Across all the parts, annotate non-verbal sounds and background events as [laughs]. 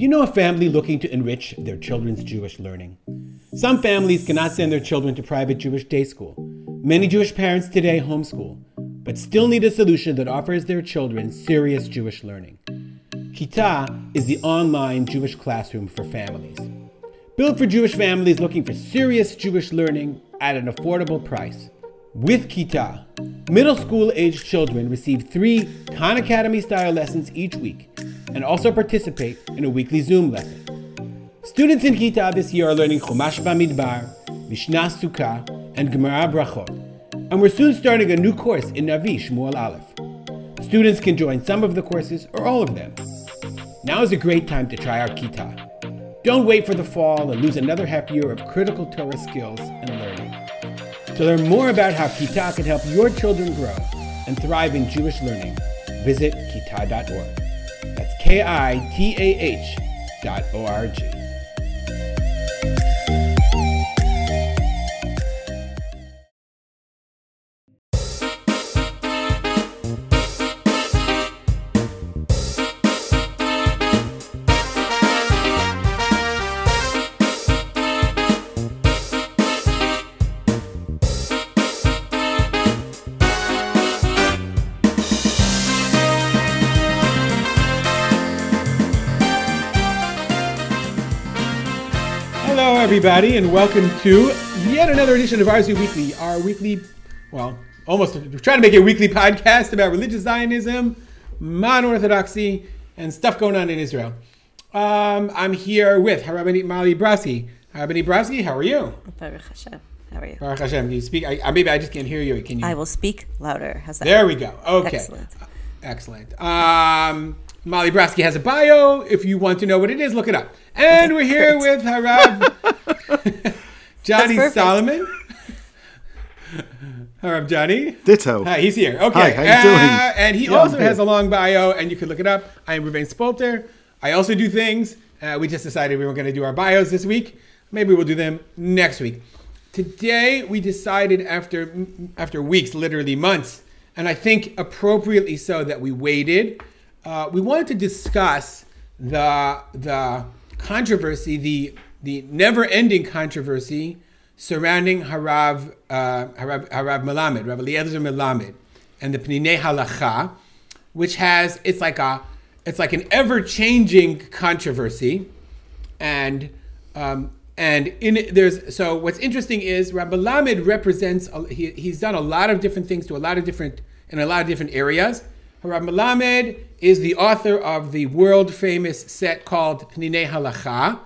Do you know a family looking to enrich their children's Jewish learning? Some families cannot send their children to private Jewish day school. Many Jewish parents today homeschool, but still need a solution that offers their children serious Jewish learning. Kitah is the online Jewish classroom for families. Built for Jewish families looking for serious Jewish learning at an affordable price. With Kitah, middle school aged children receive three Khan Academy style lessons each week and also participate in a weekly Zoom lesson. Students in Kitah this year are learning Chumash Bamidbar, Mishnah Sukkah, and Gemara Brachot, and we're soon starting a new course in Navi Shmuel Aleph. Students can join some of the courses or all of them. Now is a great time to try our Kitah. Don't wait for the fall and lose another half year of critical Torah skills and learning. To learn more about how Kitah can help your children grow and thrive in Jewish learning, visit kitah.org. That's K I T A H dot O R G. everybody, and welcome to yet another edition of RZ Weekly, our weekly, well, almost we're trying to make it a weekly podcast about religious Zionism, modern Orthodoxy, and stuff going on in Israel. Um, I'm here with Harabani Mali Brofsky. Harabani Brofsky, how are you? Baruch Hashem. How are you? Baruch Hashem, can you speak? I, I- maybe I just can't hear you. Can you? I will speak louder. How's that? There we go. Okay. Excellent. Excellent. Um, Mali Brofsky has a bio. If you want to know what it is, look it up. And we're here with [laughs] Harab Johnny. Solomon. [laughs] Harab Johnny. Ditto. Hi, he's here. Okay. Hi, how you doing? Uh, and he Yeah, also has a long bio, and you can look it up. I am Reuven Spolter. I also do things. Uh, we just decided we were going to do our bios this week. Maybe we'll do them next week. Today, we decided after after weeks, literally months, and I think appropriately so that we waited. Uh, we wanted to discuss the the controversy, the the never-ending controversy surrounding Harav uh, Harav, Harav Melamed, Rav Eliezer Melamed, and the Pninei Halacha, which has it's like a it's like an ever-changing controversy, and um, and in there's so what's interesting is Rabbi Lamed represents he, he's done a lot of different things to a lot of different in a lot of different areas. Rabbi Lamed is the author of the world famous set called Pninei Halacha,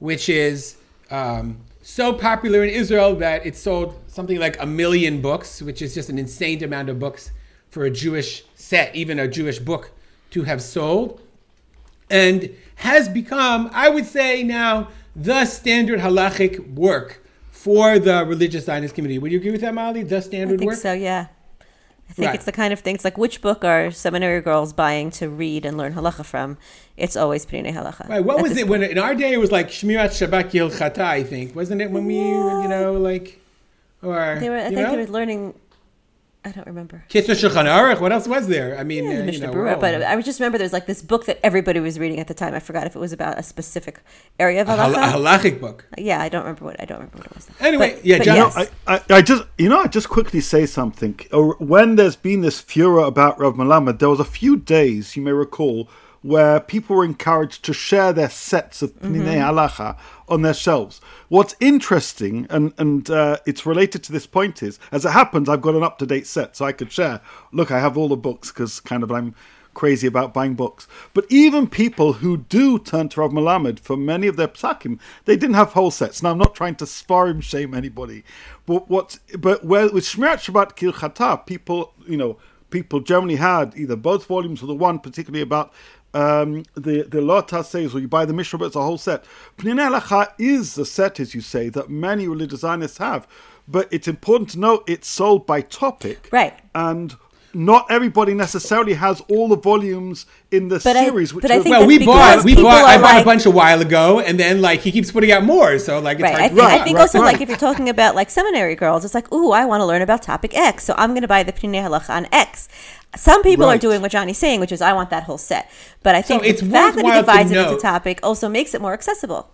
which is um, so popular in Israel that it sold something like a million books, which is just an insane amount of books for a Jewish set, even a Jewish book to have sold and has become, I would say now, the standard halachic work for the religious Zionist community. Would you agree with that, Molly? The I standard think work? so, yeah. I think Right. it's the kind of thing. It's like which book are seminary girls buying to read and learn halacha from? It's always Pnei Halacha. Right. What was it when in our day it was like Shmirat Shabbat Kehilchata, I think. Wasn't it when we were, you know, like or They were. I think know? they were learning. I don't remember. Kitzur Shulchan Aruch. What else was there? I mean, Yeah, uh, the you Mishnah know, Berurah, but I just remember there was like this book that everybody was reading at the time. I forgot if it was about a specific area of a, hal- a halachic book. yeah, I don't remember what I don't remember what it was. Anyway, But- yeah, but John- yes. I, I, I just, you know, I just quickly say something. Uh, When there's been this furor about Rav Malamed, there was a few days, you may recall, where people were encouraged to share their sets of Pninei Halacha on their shelves. What's interesting, and, and uh, it's related to this point, is as it happens, I've got an up to date set, so I could share. Look, I have all the books because kind of I'm crazy about buying books. But even people who do turn to Rav Malamed for many of their psakim, they didn't have whole sets. Now, I'm not trying to svarim shame anybody, but what? But where with Shmirat Shabbat Kehilchata, people, you know, people generally had either both volumes or the one particularly about um, the the Lota says, or you buy the Mishnah, but it's a whole set. Pnei Halacha is the set, as you say, that many religious Zionists have. But it's important to note it's sold by topic, Right. And not everybody necessarily has all the volumes in the But I- series. which but I are- think well, we bought we bought I bought like- a bunch a while ago, and then like he keeps putting out more. So like it's Right. I hard think, to I think right, also right. like if you're talking about like seminary girls, it's like, ooh, I want to learn about topic X, so I'm going to buy the Pnei Halacha on X. Some people are doing what Johnny's saying, which is I want that whole set. But I think it's the fact that he divides it into topic also makes it more accessible.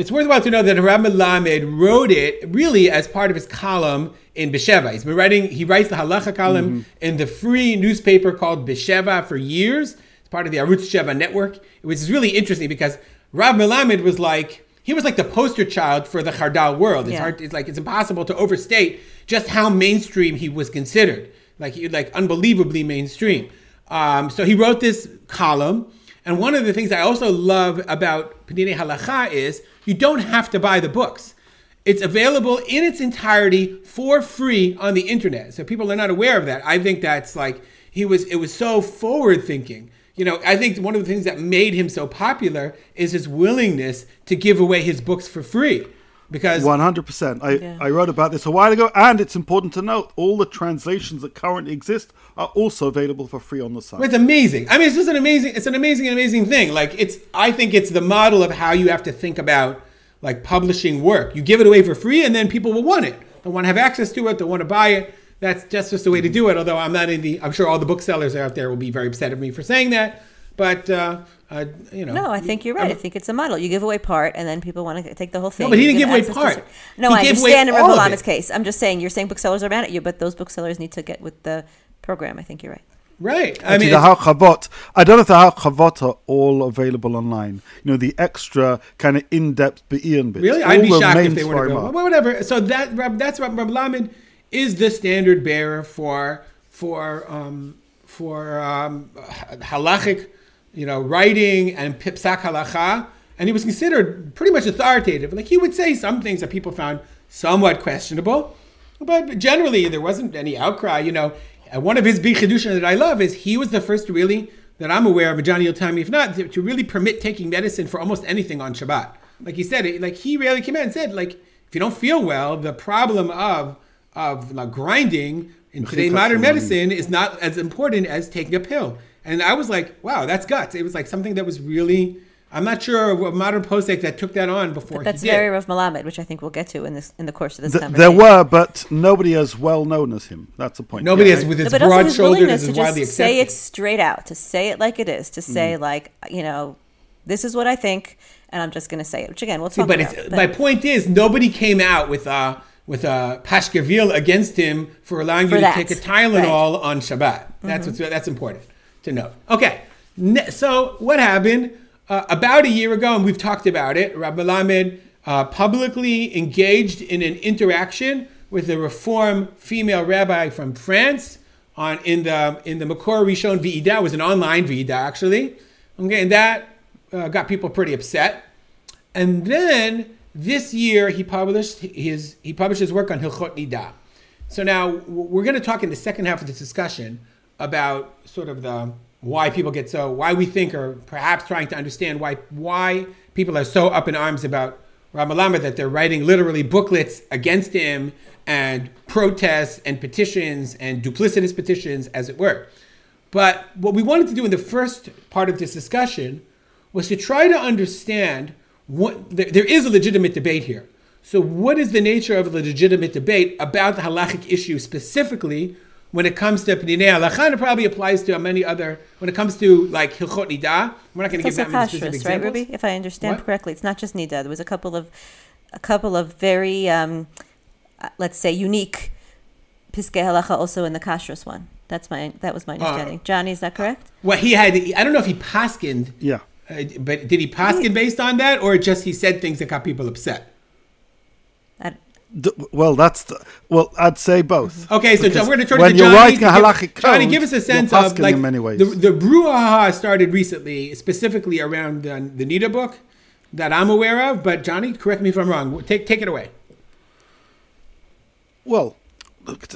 It's worthwhile to know that Rabbi Lamed wrote it really as part of his column in Besheva. He's been writing, he writes the halacha column in the free newspaper called Besheva for years. It's part of the Arutz Sheva network, which is really interesting because Rabbi Melamed was like, he was like the poster child for the Chardal world. It's Yeah. hard, it's like, it's impossible to overstate just how mainstream he was considered. Like, he, like unbelievably mainstream. Um, so he wrote this column. And one of the things I also love about Pninei Halacha is you don't have to buy the books. It's available in its entirety for free on the internet. So people are not aware of that. I think that's like he was it was so forward thinking. You know, I think one of the things that made him so popular is his willingness to give away his books for free. Because One hundred percent. I Yeah. I wrote about this a while ago, and it's important to note all the translations that currently exist are also available for free on the site. It's amazing. I mean, it's just an amazing. It's an amazing, amazing thing. Like it's. I think it's the model of how you have to think about like publishing work. You give it away for free, and then people will want it. They want to have access to it. They want to buy it. That's just just the way to do it. Although I'm not in the. I'm sure all the booksellers out there will be very upset at me for saying that. But uh, uh, you know. No, I think you're right. I think it's a model. You give away part, and then people want to take the whole thing. No, but he didn't give away access to part. No, He I gave away understand in all Rav of case. I'm just saying you're saying booksellers are mad at you, but those booksellers need to get with the program. I think you're right. Right. I Actually, mean, the it's- Harchavot. I don't know if the Harchavot are all available online. You know, the extra kind of in-depth Be'eon bits. Really, All I'd be shocked if they were to go. Well, whatever. So that that's what Rab Lamed is the standard bearer for for um, for um, halachic, you know, writing and pipsak halacha, and he was considered pretty much authoritative. Like he would say some things that people found somewhat questionable, but generally there wasn't any outcry. You know, one of his big that I love is he was the first to really that I'm aware of, and Johnny will tell me if not, to, really permit taking medicine for almost anything on Shabbat. Like he said, it, like he really came out and said, like if you don't feel well, the problem of of like grinding in today's modern medicine is not as important as taking a pill. And I was like, wow, that's guts. It was like something that was really. I'm not sure of a modern posek that took that on before That's he did. very Rav Malamed, which I think we'll get to in this in the course of this Th- conversation. there were, but nobody as well known as him. That's the point. Nobody Yeah. has with his but also broad his shoulders willingness is to widely just say it straight out, to say it like it is, to say Mm. like you know, this is what I think, and I'm just going to say it. Which again, we'll See, talk but about. it's, my point is, nobody came out with a with uh, a pashkavil against him for allowing For you that. to take a Tylenol on Shabbat. That's mm-hmm. what's that's important to note. Okay, so what happened uh, about a year ago, and we've talked about it. Rabbi Lamed uh, publicly engaged in an interaction with a Reform female rabbi from France on in the in the Makor Rishon V'ida. It was an online V'ida actually. Okay, and that uh, got people pretty upset. And then this year he published his he published his work on Hilchot Nida. So now we're going to talk in the second half of this discussion about sort of the why people get so why we think or perhaps trying to understand why why people are so up in arms about Rav Melamed that they're writing literally booklets against him and protests and petitions and duplicitous petitions as it were. But what we wanted to do in the first part of this discussion was to try to understand what there, there is a legitimate debate here. So, what is the nature of a legitimate debate about the halachic issue specifically when it comes to Pnei Halacha? It probably applies to many other, when it comes to like Hilchot Nida. We're not going to It's give also that many specific kashrus, right, examples. Ruby? If I understand What? correctly, it's not just nida. There was a couple of, a couple of very, um, uh, let's say, unique piskei halacha also in the kashrus one. That's my that was my Uh, understanding. Johnny, is that correct? Well, he had, I don't know if he paskind, Yeah. uh, but did he paskin based on that or just he said things that got people upset? D- well, that's the, well. I'd say both. Mm-hmm. Okay, so we're going to turn when to you're Johnny. writing to a give- halachic Johnny, give us a sense of like in many ways. the the brouhaha started recently, specifically around the, the Nida book that I'm aware of. But Johnny, correct me if I'm wrong. Take take it away. Well, look,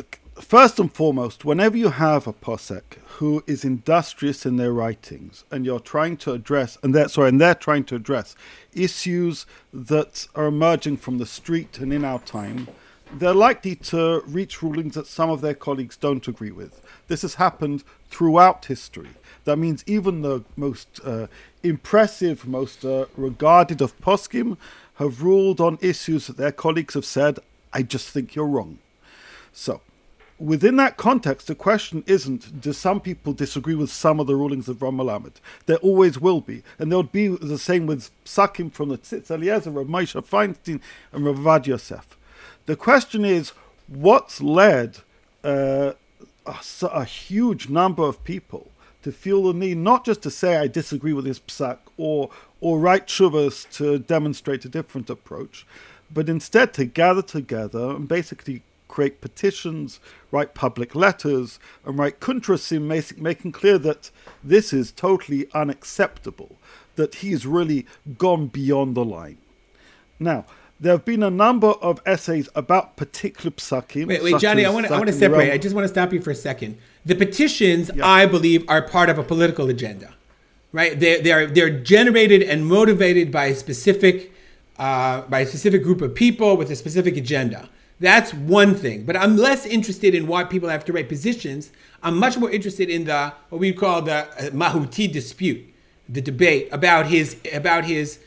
first and foremost, whenever you have a posek who is industrious in their writings, and you're trying to address, and they're sorry, and they're trying to address issues that are emerging from the street and in our time, they're likely to reach rulings that some of their colleagues don't agree with. This has happened throughout history. That means even the most uh, impressive, most uh, regarded of poskim have ruled on issues that their colleagues have said, I just think you're wrong. So, within that context, the question isn't do some people disagree with some of the rulings of Rav Melamed? There always will be. And there'll be the same with psakim from the Tzitz Eliezer, Rav Moshe Feinstein, and Rav Ovadia Yosef. The question is what's led uh, a, a, huge number of people to feel the need not just to say I disagree with this psak or or write shuvas to demonstrate a different approach, but instead to gather together and basically create petitions, write public letters, and write kuntrasim, making clear that this is totally unacceptable, that he's really gone beyond the line. Now, there have been a number of essays about particular psakim. Wait, wait, Johnny, I want to I want to separate. I just want to stop you for a second. The petitions, yeah. I believe, are part of a political agenda, right? They they are they're generated and motivated by a specific uh, by a specific group of people with a specific agenda. That's one thing. But I'm less interested in why people have to write positions. I'm much more interested in the what we call the uh, mahuti dispute, the debate about his about his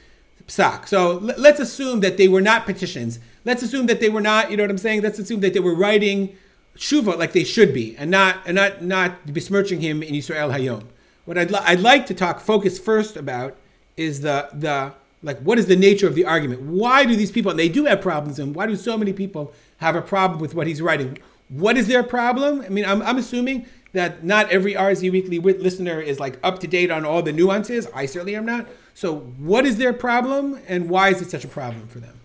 psak. So let's assume that they were not petitions. Let's assume that they were not. You know what I'm saying? Let's assume that they were writing shuva like they should be, and not and not not besmirching him in Israel Hayom. What I'd li- I'd like to talk focus first about is the the like what is the nature of the argument? Why do these people and they do have problems and why do so many people have a problem with what he's writing? What is their problem? I mean, I'm, I'm assuming that not every RZ Weekly listener is like up to date on all the nuances. I certainly am not. So, what is their problem and why is it such a problem for them?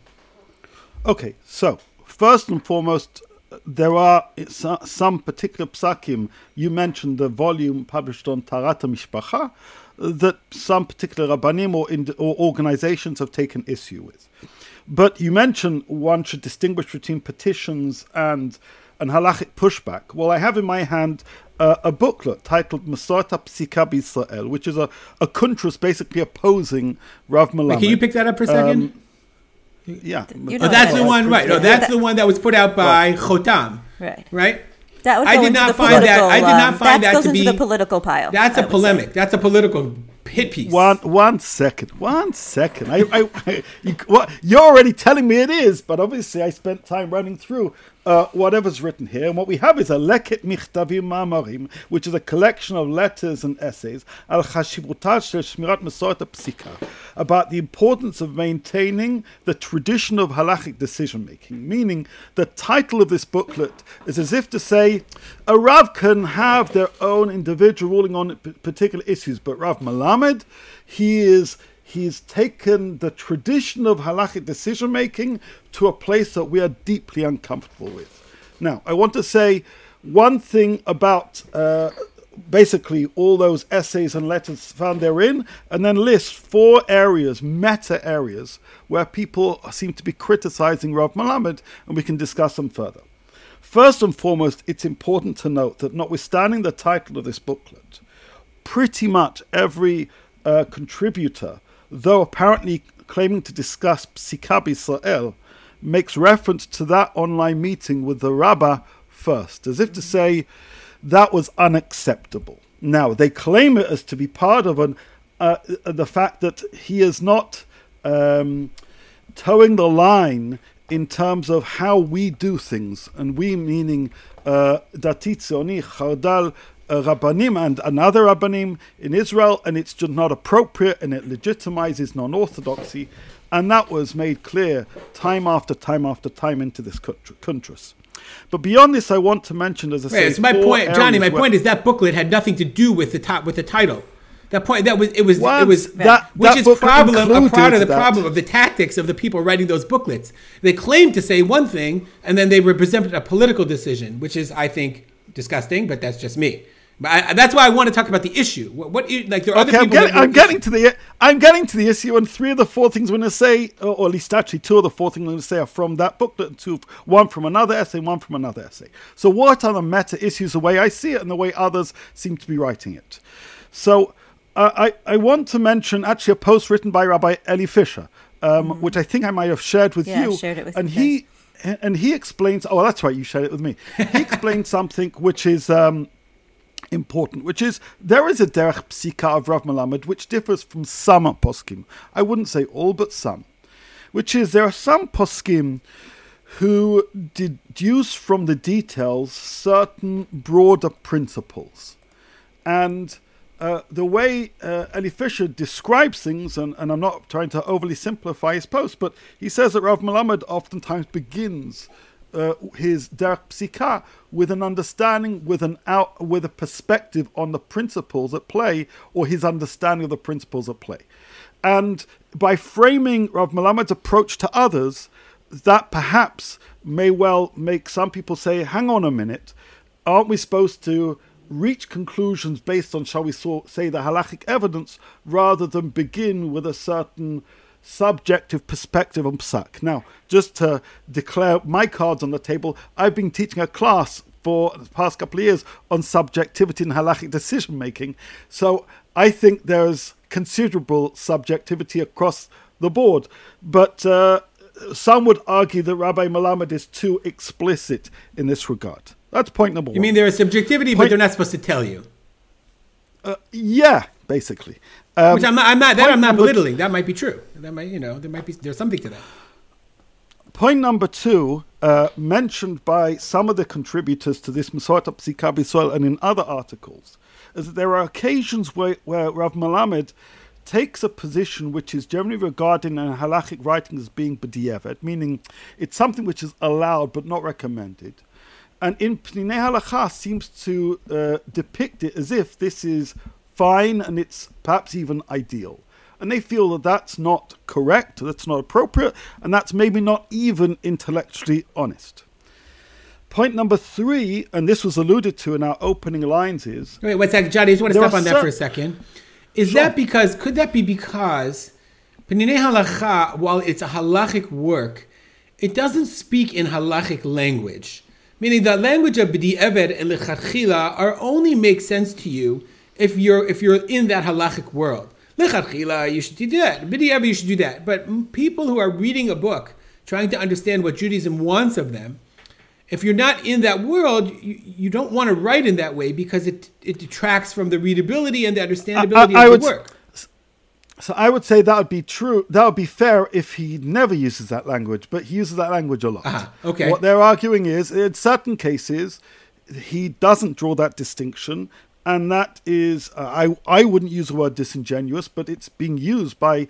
Okay, so first and foremost, there are some particular psakim. You mentioned the volume published on Taharat Mishpacha that some particular rabbanim or, or organizations have taken issue with. But you mentioned one should distinguish between petitions and and halachic pushback. Well, I have in my hand uh, a booklet titled Masorta Psika B'Israel, which is a, a kuntras basically opposing Rav Melamed. Can you pick that up for a second? Um, yeah. Oh, that's the one, right? No, that's the one that was put out by Chotam. Right. Right. That would I did not find that. I did not um, find that, that to be the political pile. That's a polemic. Say. That's a political hit piece. One one second. One second. I, I, I you, what, you're already telling me it is, but obviously I spent time running through uh, whatever's written here. And what we have is a Leket Michtavim Ma'amarim, which is a collection of letters and essays, Al Chashivutat Shmirat Masoret Psika, about the importance of maintaining the tradition of halachic decision making. Meaning, the title of this booklet is as if to say, a Rav can have their own individual ruling on particular issues, but Rav Melamed, he is he's taken the tradition of halachic decision making to a place that we are deeply uncomfortable with. Now, I want to say one thing about uh, basically all those essays and letters found therein, and then list four areas, meta areas, where people seem to be criticizing Rav Malamed, and we can discuss them further. First and foremost, it's important to note that notwithstanding the title of this booklet, pretty much every uh, contributor though apparently claiming to discuss Psikab Israel, makes reference to that online meeting with the Rabbah first, as if to say that was unacceptable. Now, they claim it as to be part of an, uh, the fact that he is not um, towing the line in terms of how we do things, and we meaning uh, Datit Zioni, Chardal, Rabbanim and another Rabbanim in Israel, and it's just not appropriate and it legitimizes non orthodoxy. And that was made clear time after time after time into this country. But beyond this, I want to mention, as I say, it's my point, Johnny. My point is that booklet had nothing to do with the top with the title. That point that was it was Once it was that, which that is problem a part of the that. problem of the tactics of the people writing those booklets. They claim to say one thing and then they represent a political decision, which is I think disgusting, but that's just me. But I, that's why I want to talk about the issue. What, what like there are okay, other people. I'm, getting, I'm getting to the I'm getting to the issue, and three of the four things I'm going to say, or, or at least actually two of the four things I'm going to say, are from that booklet, and two, one from another essay, one from another essay. So, what are the meta issues, the way I see it, and the way others seem to be writing it? So, uh, I I want to mention actually a post written by Rabbi Eli Fisher, um, mm-hmm. which I think I might have shared with yeah, you, shared it with and he. and he explains. Oh, that's right. You shared it with me. He [laughs] explains something which is um, important, which is there is a derech psika of Rav Melamed which differs from some poskim. I wouldn't say all, but some. Which is there are some poskim who deduce from the details certain broader principles, and uh, the way uh, Eli Fisher describes things, and, and, I'm not trying to overly simplify his post, but he says that Rav Melamed oftentimes begins uh, his derech psika with an understanding, with an out, with a perspective on the principles at play, or his understanding of the principles at play. And by framing Rav Melamed's approach to others, that perhaps may well make some people say, hang on a minute, aren't we supposed to reach conclusions based on, shall we say, the halachic evidence, rather than begin with a certain subjective perspective on psak. Now, just to declare my cards on the table, I've been teaching a class for the past couple of years on subjectivity and halachic decision making. So I think there's considerable subjectivity across the board. But uh, some would argue that Rabbi Melamed is too explicit in this regard. That's point number you one. You mean there is subjectivity, point, but they're not supposed to tell you? Uh, yeah, basically. Um, Which I'm not. I'm not. That I'm not belittling. That might be true. That might. You know. There might be. There's something to that. Point number two, uh, mentioned by some of the contributors to this Masorot Psika Soil and in other articles, is that there are occasions where, where Rav Melamed takes a position which is generally regarded in halachic writing as being b'diavad, meaning it's something which is allowed but not recommended and in Pninei Halacha seems to uh, depict it as if this is fine and it's perhaps even ideal. And they feel that that's not correct, that's not appropriate, and that's maybe not even intellectually honest. Point number three, and this was alluded to in our opening lines, is wait, a second, Johnny. I just want to stop on that for a second. Is sure. that because? Could that be because Pninei Halacha, while it's a halachic work, it doesn't speak in halachic language meaning the language of b'di eved and lechatchila are only make sense to you if you're if you're in that halachic world. Lechatchila, you should do that. B'di eved, you should do that. But people who are reading a book, trying to understand what Judaism wants of them, if you're not in that world, you, you don't want to write in that way because it it detracts from the readability and the understandability I, I, I of the work. So I would say that would be true. That would be fair if he never uses that language, but he uses that language a lot. Uh-huh. Okay. What they're arguing is, in certain cases, he doesn't draw that distinction, and that is, uh, I I wouldn't use the word disingenuous, but it's being used by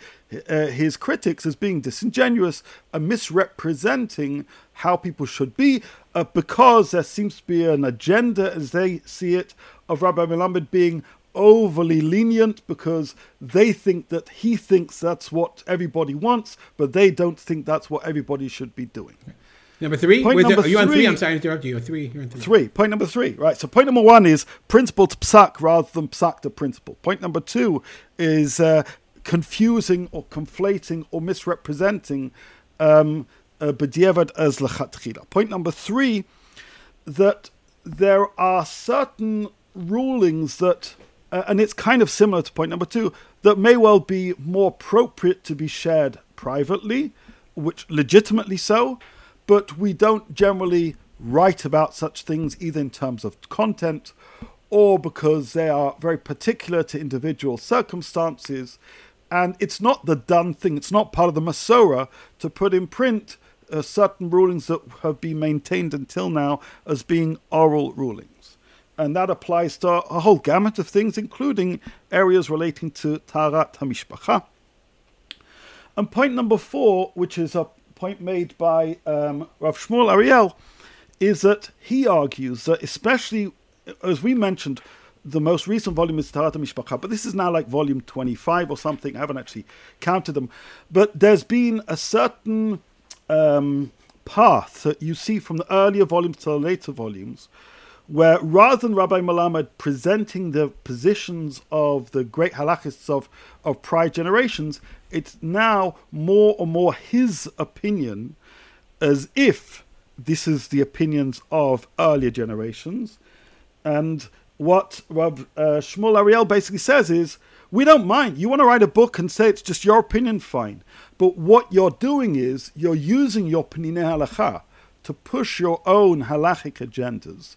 uh, his critics as being disingenuous and misrepresenting how people should be, uh, because there seems to be an agenda, as they see it, of Rabbi Melamed being overly lenient because they think that he thinks that's what everybody wants, but they don't think that's what everybody should be doing. Number three? Point number are you on three? I'm sorry to interrupt you. Three. You're on three. Three. Point number three. Right. So point number one is principle to psak rather than psak to principle. Point number two is uh, confusing or conflating or misrepresenting um, uh, as lechatchila. Point number three, that there are certain rulings that uh, and it's kind of similar to point number two, that may well be more appropriate to be shared privately, which legitimately so, but we don't generally write about such things either in terms of content or because they are very particular to individual circumstances. And it's not the done thing, it's not part of the Masorah to put in print uh, certain rulings that have been maintained until now as being oral rulings and that applies to a whole gamut of things, including areas relating to Taharat HaMishpacha. And point number four, which is a point made by um, Rav Shmuel Ariel, is that he argues that, especially as we mentioned, the most recent volume is Taharat HaMishpacha, but this is now like volume 25 or something. I haven't actually counted them. But there's been a certain um, path that you see from the earlier volumes to the later volumes where rather than Rabbi Melamed presenting the positions of the great halachists of, of prior generations, it's now more and more his opinion as if this is the opinions of earlier generations. And what Rab uh, Shmuel Ariel basically says is, we don't mind. You want to write a book and say it's just your opinion, fine. But what you're doing is you're using your Pninei Halacha to push your own halachic agendas.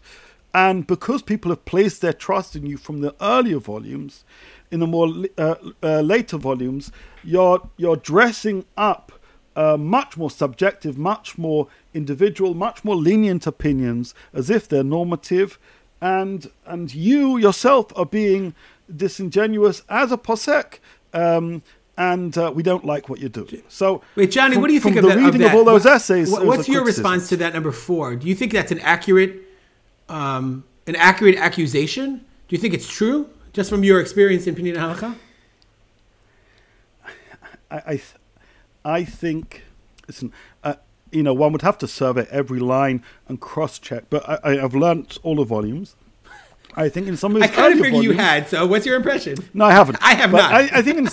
And because people have placed their trust in you from the earlier volumes, in the more uh, uh, later volumes, you're you're dressing up uh, much more subjective, much more individual, much more lenient opinions as if they're normative, and and you yourself are being disingenuous as a posek. Um, and uh, we don't like what you do. So, wait, Johnny, from, what do you think of the that, reading of, of, all those what, essays? What, what's your response to that number four? Do you think that's an accurate, um, an accurate accusation? Do you think it's true, just from your experience in Peninei Halacha? I, I, I think, listen, uh, you know, one would have to survey every line and cross-check. But I, I, have learnt all the volumes. [laughs] I think in some of the earlier. I his kind of figured you volumes- had. So, what's your impression? No, I haven't. I have But not. I, I think in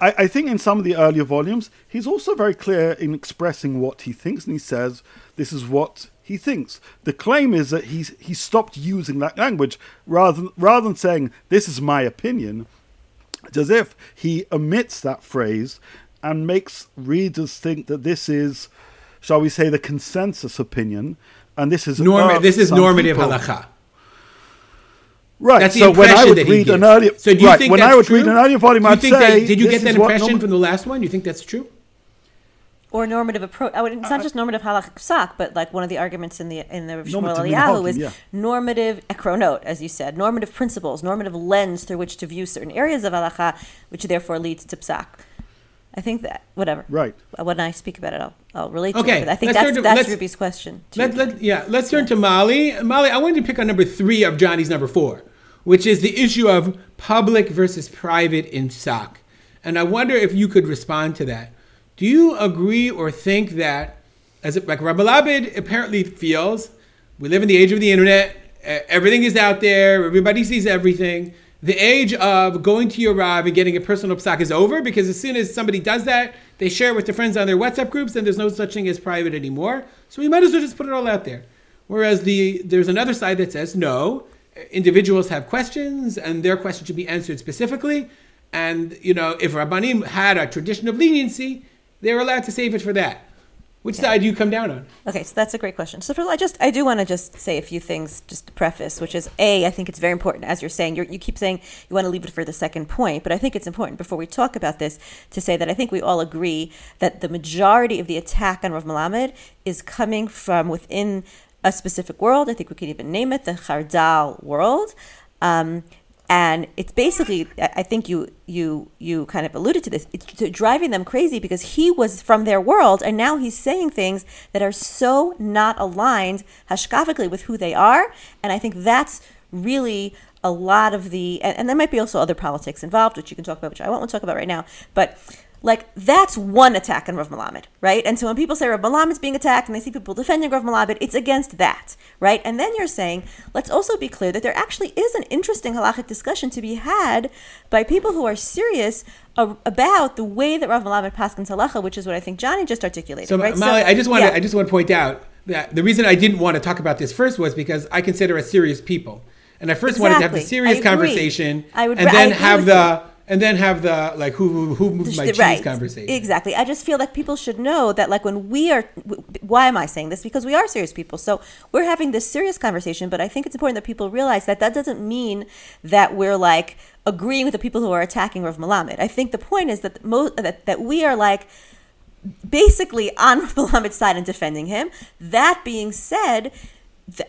I, I think in some of the earlier volumes, he's also very clear in expressing what he thinks, and he says this is what he thinks. The claim is that he's he stopped using that language rather than, rather than saying this is my opinion. It's as if he omits that phrase and makes readers think that this is, shall we say, the consensus opinion, and this is this is normative people. halacha. Right. That's the so when I impression would that he read an gives. earlier, So, do you right, think when that's I would true? read an earlier volume, I'd say, that, did you get that impression norm- from the last one? You think that's true? Or normative approach. Oh, I would, it's not uh, uh, just normative halach psak, but like one of the arguments in the in the Shmuel Eliyahu is yeah. normative ekronot, as you said, normative principles, normative lens through which to view certain areas of halacha, which therefore leads to psak. I think that whatever. Right. Uh, when I speak about it, I'll, I'll relate Okay, to it. But I think let's that's to- that's Ruby's question. Let, let, yeah, let's turn to Molly. Molly, I wanted to pick on number three of Johnny's number four, which is the issue of public versus private in SOC. And I wonder if you could respond to that. Do you agree or think that, as like Rabbi Labid apparently feels, we live in the age of the internet, everything is out there, everybody sees everything. The age of going to your Rav and getting a personal psak is over because as soon as somebody does that, they share it with their friends on their WhatsApp groups, and there's no such thing as private anymore. So we might as well just put it all out there. Whereas the there's another side that says no, individuals have questions, and their questions should be answered specifically. And you know, if Rabbanim had a tradition of leniency, they're allowed to save it for that. Which side do you come down on? Okay, so that's a great question. So first all, I just I do want to just say a few things just to preface, which is a I think it's very important as you're saying you're, you keep saying you want to leave it for the second point, but I think it's important before we talk about this to say that I think we all agree that the majority of the attack on Rav Malamed is coming from within a specific world. I think we could even name it the Chardal world. Um, and it's basically I think you you you kind of alluded to this. It's driving them crazy because he was from their world, and now he's saying things that are so not aligned hashkafically with who they are, and I think that's really a lot of the and, and there might be also other politics involved, which you can talk about, which I won't talk about right now, but. Like that's one attack on Rav Malamed, right? And so when people say Rav Malamed is being attacked, and they see people defending Rav Malamed, it's against that, right? And then you're saying, let's also be clear that there actually is an interesting halachic discussion to be had by people who are serious a- about the way that Rav Malamed paskins halacha, which is what I think Johnny just articulated. So, right? Molly, I just want yeah. to I just want to point out that the reason I didn't want to talk about this first was because I consider us serious people, and I first wanted to have a serious I conversation, I would- and then agree have the and then have the like who who, moved my cheese right. conversation. Exactly. I just feel like people should know that, like, when we are, why am I saying this? Because we are serious people. So we're having this serious conversation, but I think it's important that people realize that that doesn't mean that we're like agreeing with the people who are attacking Rav Malamed. I think the point is that mo- that, that we are like basically on [laughs] Rav Malamed's side and defending him. That being said,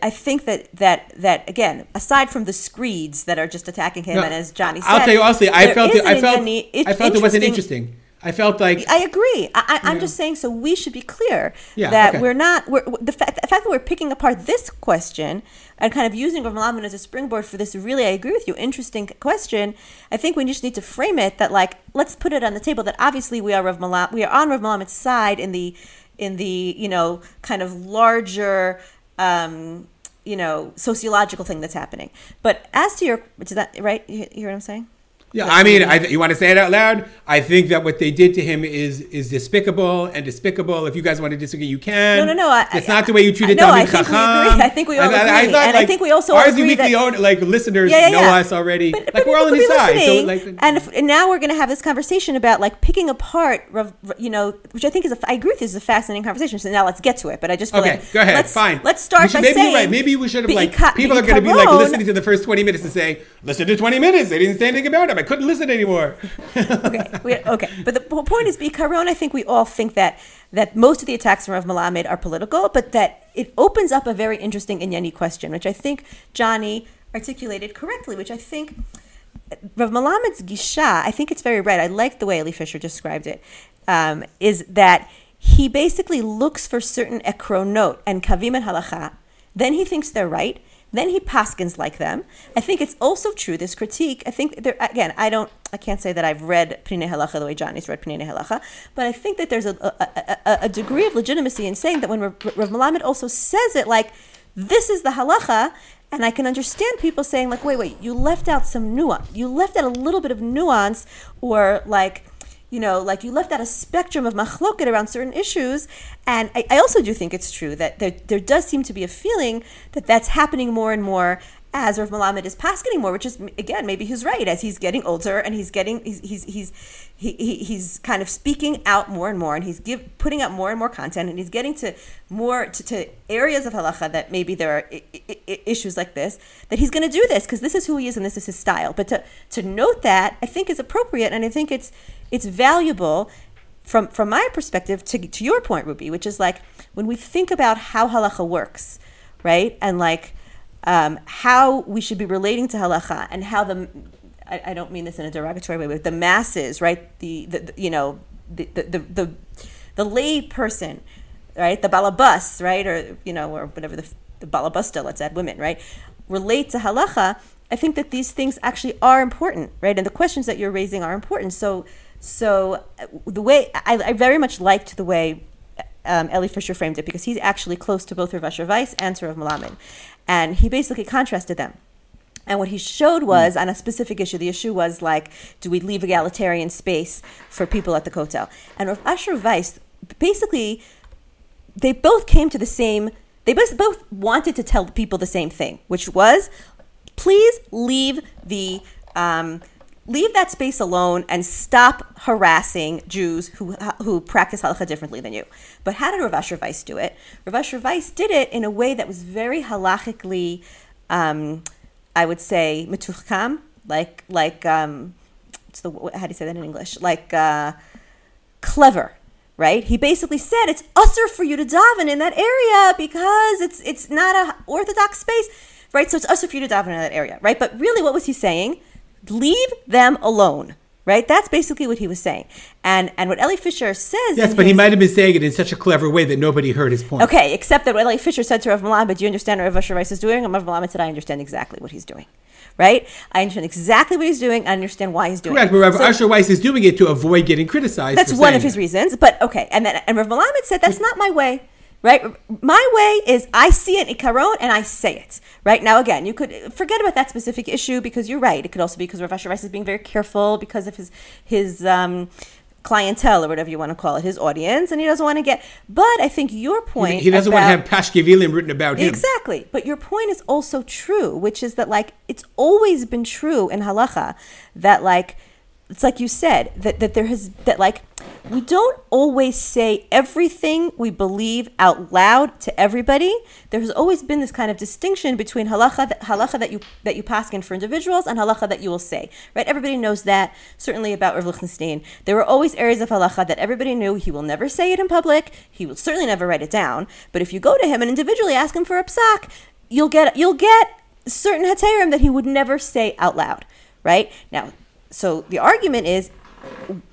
I think that that that again, aside from the screeds that are just attacking him, No, and as Johnny said, I'll tell you honestly, I felt it, I felt any- I felt it wasn't interesting. I felt like I agree. I, Yeah. just saying, so we should be clear Yeah, that okay. we're not. We're, the, fact, the fact that we're picking apart this question and kind of using Rav Malamed as a springboard for this really, I agree with you, interesting question. I think we just need to frame it that like let's put it on the table that obviously we are Rav Malam, we are on Rav Malamed's side in the in the you know kind of larger. Um, you know, sociological thing that's happening. But as to your, is that right? You hear what I'm saying? Yeah, I mean, I, you want to say it out loud? I think that what they did to him is is despicable and despicable. If you guys want to disagree, you can. No, no, no, I- It's I- not the way you treated no, I think we agree. [laughs] I think we all agree. And I think we also ours agree that- own, like listeners Yeah, yeah, know us already. But, like but we're all on his side. So like, and, if, and now we're going to have this conversation about like picking apart, you know, which I think is a, I agree with this is a fascinating conversation. So now let's get to it. But I just feel Okay, like go ahead. Let's, Fine. Let's start should- by maybe saying you're right. Maybe we should have like people are going to be like listening to the first 20 minutes and say, "Listen to 20 minutes. They didn't say anything about him. Couldn't listen anymore." okay, we, okay. But the point is, Bikaron, I think we all think that that most of the attacks from Rav Malamed are political, but that it opens up a very interesting Inyani question, which I think Johnny articulated correctly, which I think Rav Malamed's gisha, I think it's very right. I like the way Eli Fisher described it. Um, is that he basically looks for certain ekronot and kavim and halacha, then he thinks they're right, then he paskins like them. I think it's also true. This critique, I think there again. I don't. I can't say that I've read Pnei Halacha the way Johnny's read Pnei Halacha, but I think that there's a, a, a, a degree of legitimacy in saying that when Rav Malamed also says it like this is the halacha, and I can understand people saying like, wait, wait, you left out some nuance. You left out a little bit of nuance, or like you know, like you left out a spectrum of machloket around certain issues. And I, I also do think it's true that there, there does seem to be a feeling that that's happening more and more as Rav Malamed is passing more, which is again maybe he's right as he's getting older and he's getting he's he's he's he, he, he's kind of speaking out more and more and he's give, putting out more and more content and he's getting to more to, to areas of halacha that maybe there are I- I- issues like this that he's going to do this because this is who he is and this is his style. But to to note that I think is appropriate and I think it's it's valuable from from my perspective to to your point, Ruby, which is like when we think about how halacha works, right, and like um, how we should be relating to halacha and how the I, I don't mean this in a derogatory way, but the masses, right, the, the, the you know the the the, the, lay person, right, the balabas, right, or you know, or whatever the the balabusta, let's add women, right, relate to halacha. I think that these things actually are important, right, and the questions that you're raising are important. So so uh, the way I, I very much liked the way um, Eli Fisher framed it because he's actually close to both Rav Asher Weiss and to Rav Malamed, and he basically contrasted them. And what he showed was on a specific issue. The issue was like, do we leave egalitarian space for people at the Kotel? And Rav Asher Weiss basically, they both came to the same. They both both wanted to tell people the same thing, which was, please leave the um, leave that space alone and stop harassing Jews who who practice halacha differently than you. But how did Rav Asher Weiss do it? Rav Asher Weiss did it in a way that was very halachically, um, I would say, metuchkam, like like um, what's the how do you say that in English? Like uh, clever. Right? He basically said it's assur for you to daven in that area because it's it's not a orthodox space, right? So it's assur for you to daven in that area, right? But really, what was he saying? Leave them alone right that's basically what he was saying and and what Eli Fisher says yes, but he might have been saying it in such a clever way that nobody heard his point. okay except that what Eli Fisher said to Rav Malam but do you understand what Rav Asher Weiss is doing and Rav Malam said I understand exactly what he's doing right I understand exactly what he's doing I understand why he's doing Correct, it but Rav So- Asher Weiss is doing it to avoid getting criticized. that's one of his it. reasons. But okay, and then and Rav Malamed said that's not my way. Right, my way is I see it in Ikaron and I say it. Right now, again, you could forget about that specific issue because you're right. It could also be because Rav Asher Weiss is being very careful because of his his um, clientele or whatever you want to call it, his audience, and he doesn't want to get. But I think your point He doesn't want to have Pashkevilim written about him. Exactly. But your point is also true, which is that like it's always been true in halacha that like it's like you said that, that there has that like we don't always say everything we believe out loud to everybody. There has always been this kind of distinction between halacha that, halacha that you that you paskin for individuals and halacha that you will say. Right? Everybody knows that. Certainly about Rav Lichtenstein, there were always areas of halacha that everybody knew he will never say it in public. He will certainly never write it down. But if you go to him and individually ask him for a psak, you'll get you'll get certain heterim that he would never say out loud. Right now, so the argument is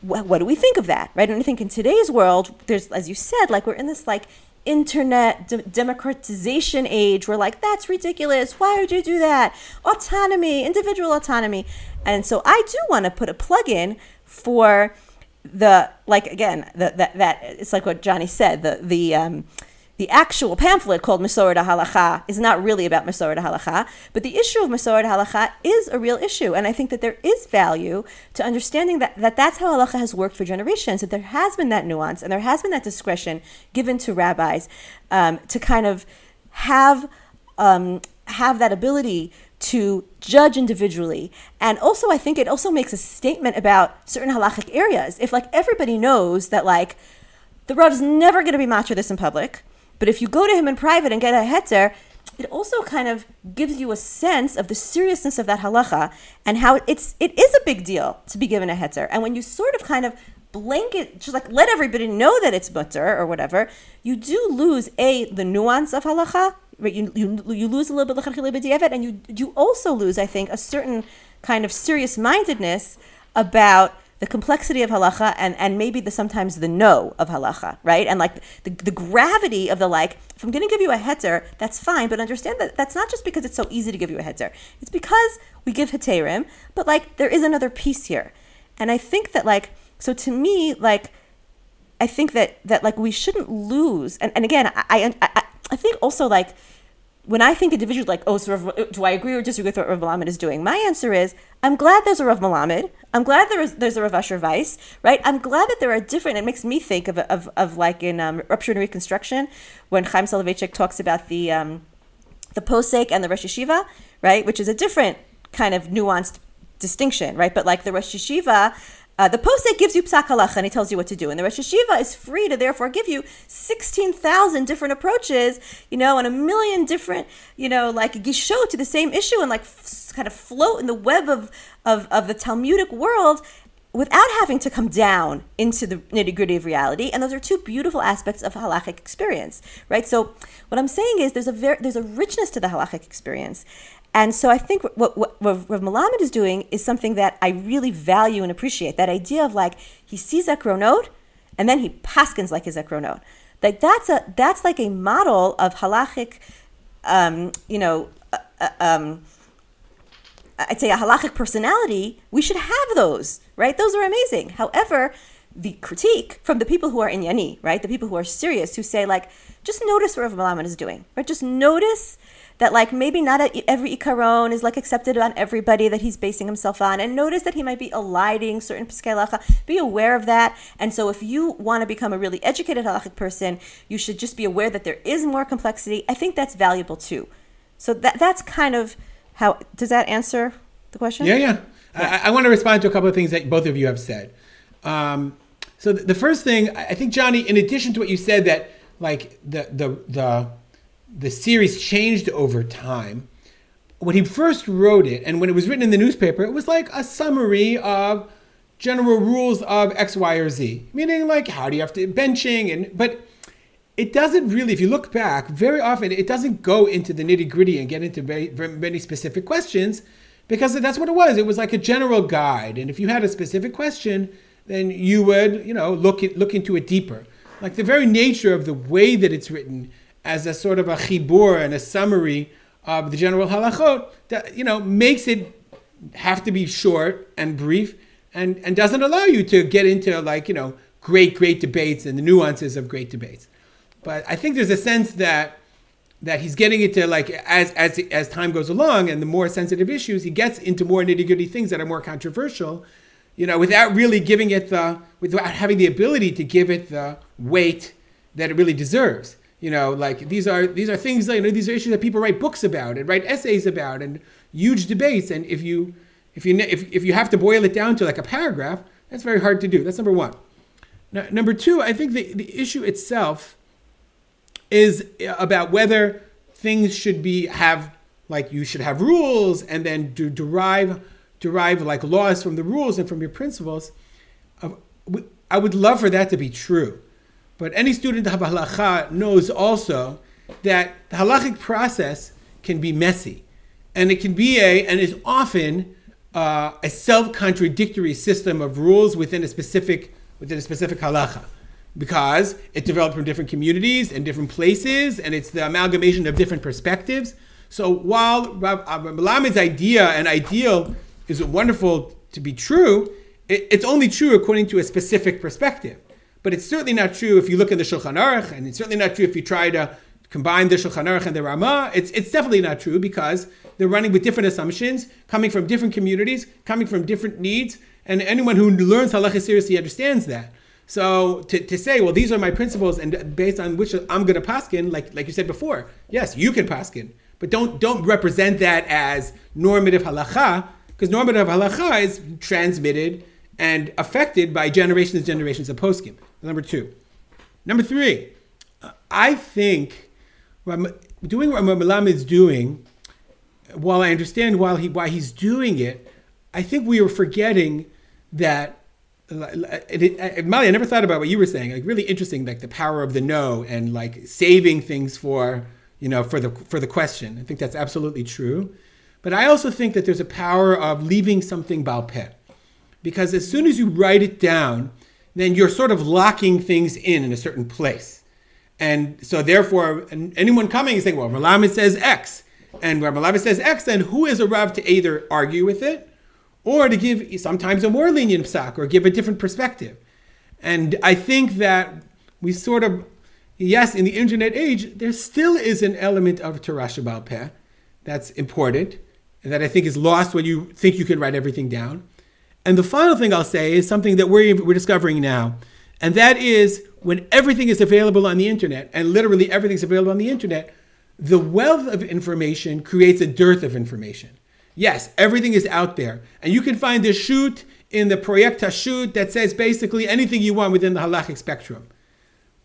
wh- what do we think of that right? And i think in today's world there's as you said like we're in this like internet de- democratization age. We're like that's ridiculous. Why would you do that? Autonomy individual autonomy. And so i do want to put a plug in for the like again the, that that it's like what johnny said the the um the actual pamphlet called Masorah Halacha is not really about Masorah Halacha, but the issue of Masorah Halacha is a real issue. And I think that there is value to understanding that, that that's how Halacha has worked for generations, that there has been that nuance and there has been that discretion given to rabbis um, to kind of have, um, have that ability to judge individually. And also, I think it also makes a statement about certain halachic areas. If, like, everybody knows that, like, the Rav's never going to be macho this in public, but if you go to him in private and get a heter, it also kind of gives you a sense of the seriousness of that halacha and how it's it is a big deal to be given a heter. And when you sort of kind of blanket, just like let everybody know that it's mutar or whatever, you do lose a the nuance of halacha. Right? You, you, you lose a little bit of and you you also lose, I think, a certain kind of serious mindedness about the complexity of halacha and, and maybe the sometimes the no of halacha, right? And like the, the gravity of the like, if I'm going to give you a heter, that's fine, but understand that that's not just because it's so easy to give you a heter. It's because we give heterim, but like there is another piece here. And I think that like, so to me, like, I think that, that like we shouldn't lose. And, and again, I, I, I think also like, when I think individually, like, oh, so Rav, do I agree or disagree with what Rav Melamed is doing? My answer is, I'm glad there's a Rav Melamed. I'm glad there is, there's a Rav Asher Weiss, right? I'm glad that there are different, it makes me think of, of, of like in um, Rupture and Reconstruction, when Haym Soloveitchik talks about the, um, the posek and the Rosh Yeshiva, right? Which is a different kind of nuanced distinction, right? But like the Rosh Yeshiva, uh, the posek gives you psak halacha and he tells you what to do, and the Rosh Yeshiva is free to therefore give you sixteen thousand different approaches, you know, and a million different, you know, like gisho to the same issue, and like f- kind of float in the web of, of of the Talmudic world without having to come down into the nitty gritty of reality. And those are two beautiful aspects of halachic experience, right? So what I'm saying is there's a very, there's a richness to the halachic experience, and so I think what, what, what Rav Melamed is doing is something that I really value and appreciate. That idea of like, he sees Ekronot and then he paskins like his Ekronot. Like that's a that's like a model of halachic, um, you know, uh, uh, um, I'd say a halachic personality. We should have those, right? Those are amazing. However, the critique from the people who are inyani, right? The people who are serious, who say like, just notice what Rav Melamed is doing, right? Just notice that like maybe not every ikaron is like accepted on everybody that he's basing himself on. And notice that he might be eliding certain halacha. Be aware of that. And so if you want to become a really educated halachic person you should just be aware that there is more complexity. I think that's valuable too. So that that's kind of how does that answer the question? Yeah yeah, yeah. I, I, want to respond to a couple of things that both of you have said. Um, so the, the first thing i think johnny in addition to what you said that like the the the the series changed over time. When he first wrote it, and when it was written in the newspaper, it was like a summary of general rules of X, Y, or Z. Meaning, like, how do you have to benching, and but it doesn't really. If you look back, very often it doesn't go into the nitty gritty and get into very, very many specific questions because that's what it was. It was like a general guide, and if you had a specific question, then you would, you know, look it, look into it deeper. Like the very nature of the way that it's written as a sort of a chibur and a summary of the general halachot that you know makes it have to be short and brief and and doesn't allow you to get into like you know great great debates and the nuances of great debates. But i think there's a sense that that he's getting into like as as as time goes along and the more sensitive issues he gets into more nitty-gritty things that are more controversial you know without really giving it the without having the ability to give it the weight that it really deserves you know, like these are these are things that you know these are issues that people write books about and write essays about and huge debates. And if you if you if, if you have to boil it down to like a paragraph, that's very hard to do. That's number one. Now, number two, I think the, the issue itself is about whether things should be have like you should have rules and then to derive derive like laws from the rules and from your principles. I would love for that to be true. But any student of halacha knows also that the halachic process can be messy, and it can be a and is often uh, a self-contradictory system of rules within a specific within a specific halacha, because it developed from different communities and different places, and it's the amalgamation of different perspectives. So while Rav Melamed's idea and ideal is wonderful to be true, it, it's only true according to a specific perspective. But it's certainly not true if you look in the Shulchan Aruch, and it's certainly not true if you try to combine the Shulchan Aruch and the Ramah. It's, it's definitely not true because they're running with different assumptions, coming from different communities, coming from different needs, and anyone who learns halacha seriously understands that. So to, to say, well, these are my principles, and based on which I'm going to paskin, like like you said before, yes, you can paskin, but don't don't represent that as normative halacha, because normative halacha is transmitted and affected by generations and generations of poskim. Number two, number three, I think doing what Malam is doing, while I understand why he why he's doing it, I think we are forgetting that Mali, I never thought about what you were saying. Like really interesting, like the power of the no and like saving things for you know for the for the question. I think that's absolutely true. But I also think that there's a power of leaving something balpeh, because as soon as you write it down, then you're sort of locking things in in a certain place, and so therefore, anyone coming is saying, well, Melamed says X, and where Melamed says X, then who is a rav to either argue with it? or to give sometimes a more lenient psak or give a different perspective. And I think that we sort of, yes, in the internet age, there still is an element of Torah Peh that's important, and that I think is lost when you think you can write everything down. And the final thing I'll say is something that we're, we're discovering now, and that is when everything is available on the internet, and literally everything's available on the internet, the wealth of information creates a dearth of information. Yes, everything is out there. And you can find the shoot in the Project shoot that says basically anything you want within the halachic spectrum.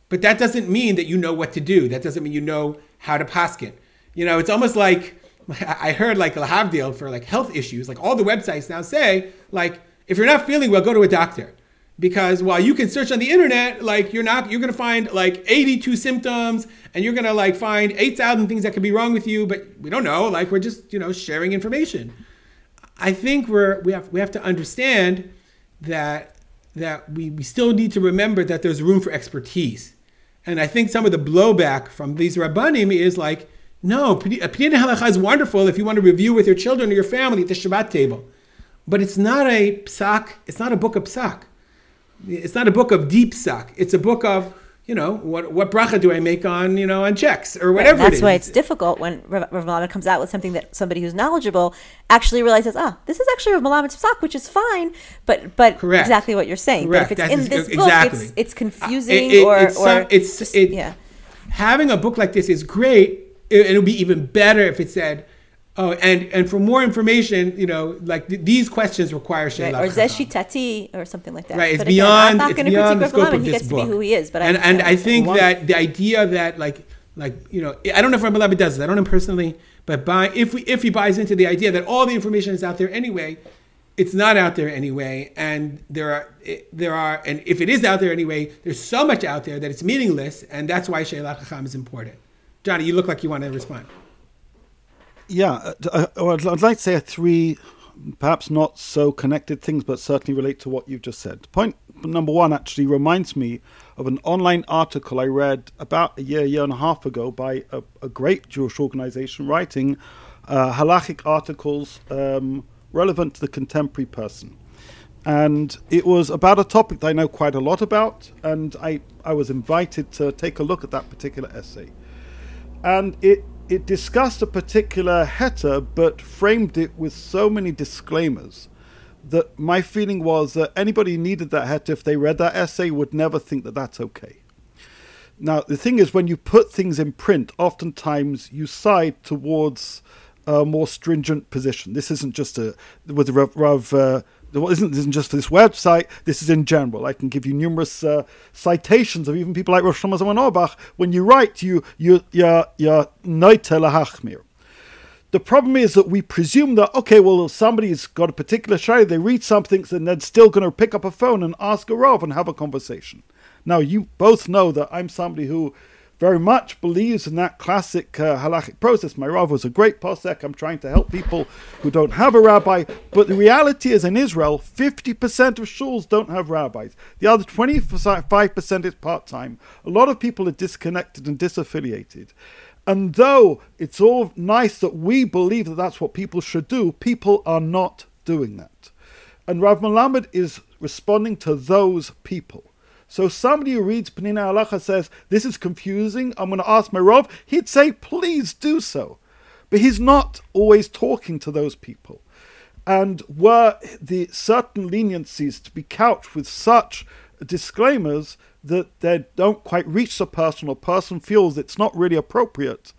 But that doesn't mean that you know what to do. That doesn't mean you know how to paskin. You know, it's almost like [laughs] I heard like a Havdil for like health issues. Like all the websites now say, like, if you're not feeling well, go to a doctor. Because while you can search on the internet like you're not you're to find like 82 symptoms and you're to like find 8000 things that could be wrong with you but we don't know. Like we're just you know sharing information. I think we're we have we have to understand that that we, we still need to remember that there's room for expertise. And i think some of the blowback from these rabbanim is like no Pninei Halacha is wonderful if you want to review with your children or your family at the Shabbat table. But it's not a psak, it's not a book of psak it's not a book of deep psak. It's a book of you know what what bracha do I make on you know on checks or whatever. Right, that's why it's difficult when Rav, Rav comes out with something that somebody who's knowledgeable actually realizes. Ah, this is actually Rav Melamed's psak, which is fine. But but Correct. exactly what you're saying. Correct. But if it's in this exactly. book, it's, it's confusing uh, it, or it's, or it's just, yeah. Having a book like this is great. It, it'll be even better if it said Oh, and and for more information, you know, like th- these questions require right. or zeshi tati or something like that. Right, it's but beyond. Again, it's beyond the scope of he this gets book. To be who he is, but and I, and I, I think that the idea that like like you know, I don't know if Rabbi does this. I don't know personally, but by if we if he buys into the idea that all the information is out there anyway, it's not out there anyway, and there are eh, there are and if it is out there anyway, there's so much out there that it's meaningless, and that's why Sheila Chacham is important. Johnny, you look like you want to respond. Yeah, uh, uh I'd, I'd like to say three, perhaps not so connected things, but certainly relate to what you've just said. Point number one actually reminds me of an online article I read about a year, year and a half ago by a, a great Jewish organization writing uh, halachic articles um, relevant to the contemporary person. And it was about a topic that I know quite a lot about, and I, I was invited to take a look at that particular essay. And it it discussed a particular heter, but framed it with so many disclaimers that my feeling was that anybody needed that heter if they read that essay would never think that that's okay. Now, the thing is, when you put things in print, oftentimes you side towards a more stringent position. This isn't just a with Rav, Rav uh, isn't, isn't just for this website, this is in general. I can give you numerous uh, citations of even people like Rosh Hashanah Auerbach. When you write, you, you, you're, you're lahachmir. The problem is that we presume that, okay, well, somebody's got a particular show, they read something, and they're still going to pick up a phone and ask a Rav and have a conversation. Now, you both know that I'm somebody who very much believes in that classic uh, halachic process. My Rav was a great posek. I'm trying to help people who don't have a rabbi. But the reality is, in Israel, 50% of shuls don't have rabbis. The other 25% is part time. A lot of people are disconnected and disaffiliated. And though it's all nice that we believe that that's what people should do, people are not doing that. And Rav Melamed is responding to those people So somebody who reads Pninei Halacha says, This is confusing, I'm going to ask my Rav, he'd say, Please do so. But he's not always talking to those people. And were the certain leniencies to be couched with such disclaimers that they don't quite reach the person or person feels it's not really appropriate,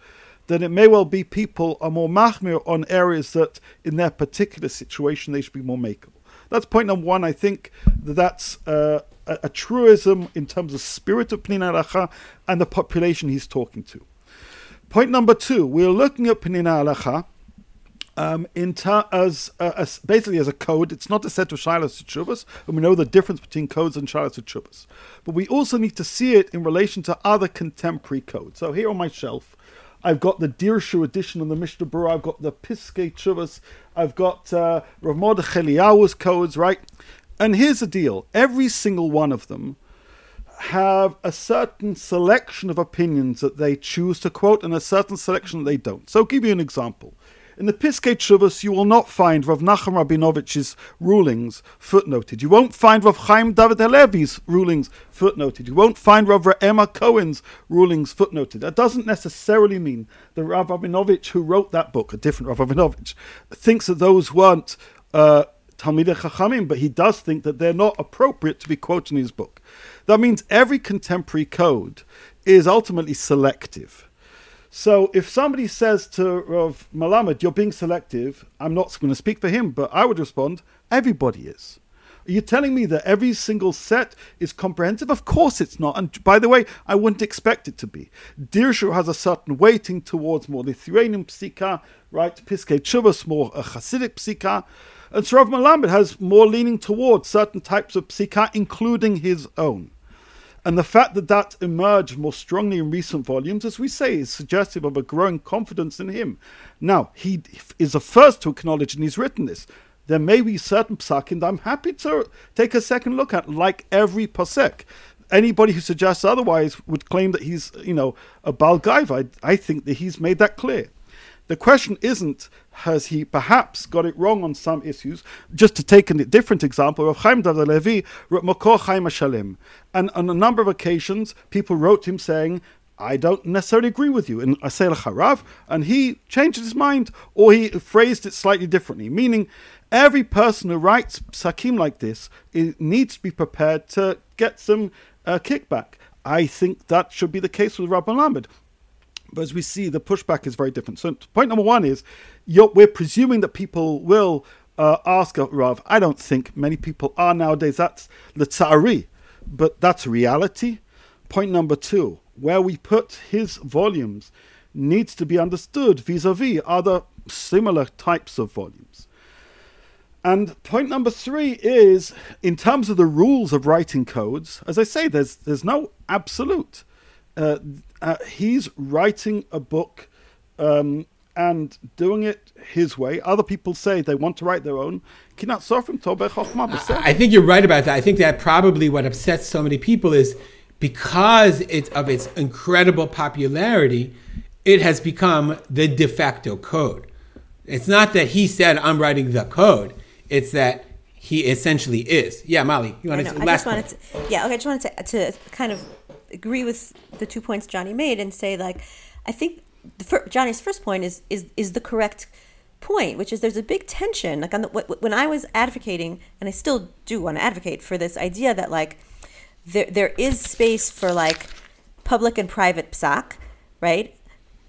then it may well be people are more mahmir on areas that in their particular situation they should be more makeable. That's point number one. I think that that's uh, a, a, truism in terms of spirit of Pninei Halacha and the population he's talking to. Point number two, we're looking at Pninei Halacha um, in ter- as, uh, as, basically as a code. It's not a set of Shilas Chubas, and we know the difference between codes and Shilas Chubas. But we also need to see it in relation to other contemporary codes. So here on my shelf, I've got the Dirshu edition of the Mishnah Berurah. I've got the Piskei Teshuvos. I've got uh, Rav Mordechai Eliyahu's codes, right? And here's the deal: every single one of them have a certain selection of opinions that they choose to quote, and a certain selection that they don't. So, I'll give you an example. In the Piskei Teshuvos, you will not find Rav Nachum Rabinovich's rulings footnoted. You won't find Rav Chaim David Halevi's rulings footnoted. You won't find Rav Emma Cohen's rulings footnoted. That doesn't necessarily mean that Rav Rabinovich, who wrote that book, a different Rav Rabinovich, thinks that those weren't uh, Talmidei Chachamim, but he does think that they're not appropriate to be quoted in his book. That means every contemporary code is ultimately selective. So if somebody says to Rav Melamed, you're being selective, I'm not going to speak for him, but I would respond, everybody is. Are you telling me that every single set is comprehensive? Of course it's not. And by the way, I wouldn't expect it to be. Dirshu has a certain weighting towards more Lithuanian psika, right? Piskei Teshuvos, more a Hasidic psika. And so Rav Melamed has more leaning towards certain types of psika, including his own. And the fact that that emerged more strongly in recent volumes, as we say, is suggestive of a growing confidence in him. Now, he is the first to acknowledge, and he's written this, there may be certain psakim that I'm happy to take a second look at, like every posek. Anybody who suggests otherwise would claim that he's, you know, a Balgaiva. I, I think that he's made that clear. The question isn't has he perhaps got it wrong on some issues. Just to take a different example, of Chaim David Levi wrote Makor Chaim Shalim, and on a number of occasions, people wrote him saying, I don't necessarily agree with you in Asel Harav, and he changed his mind or he phrased it slightly differently, meaning every person who writes sakim like this needs to be prepared to get some uh, kickback. I think that should be the case with Rabbi Melamed. But as we see, the pushback is very different. So, point number one is we're presuming that people will uh, ask Rav. I don't think many people are nowadays. That's the tsari, but that's reality. Point number two, where we put his volumes needs to be understood vis a vis other similar types of volumes. And point number three is in terms of the rules of writing codes, as I say, there's, there's no absolute. Uh, uh, he's writing a book um, and doing it his way. Other people say they want to write their own. I think you're right about that. I think that probably what upsets so many people is because it's of its incredible popularity, it has become the de facto code. It's not that he said I'm writing the code. It's that he essentially is. Yeah, Mali, you want to? I just wanted to, yeah, okay. I just wanted to, to kind of agree with the two points Johnny made and say like, I think the, Johnny's first point is is is the correct point, which is there's a big tension. Like on the, when I was advocating, and I still do want to advocate for this idea that like there there is space for like public and private psak, right?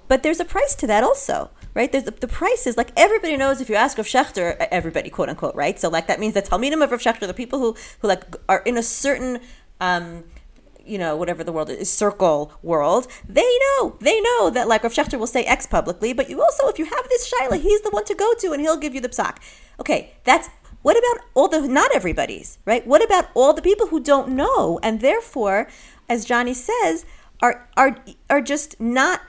But there's a price to that also, right? There's the, the price is like everybody knows if you ask of Schechter, everybody quote unquote, right? So like that means the Talmidim of Rav Schechter, the people who who like are in a certain um, you know, whatever the world is, circle world, they know, they know that like Rav Schechter will say X publicly, but you also, if you have this Shaila, he's the one to go to and he'll give you the psak. Okay, that's, what about all the, not everybody's, right? What about all the people who don't know and therefore, as Johnny says, are, are, are just not,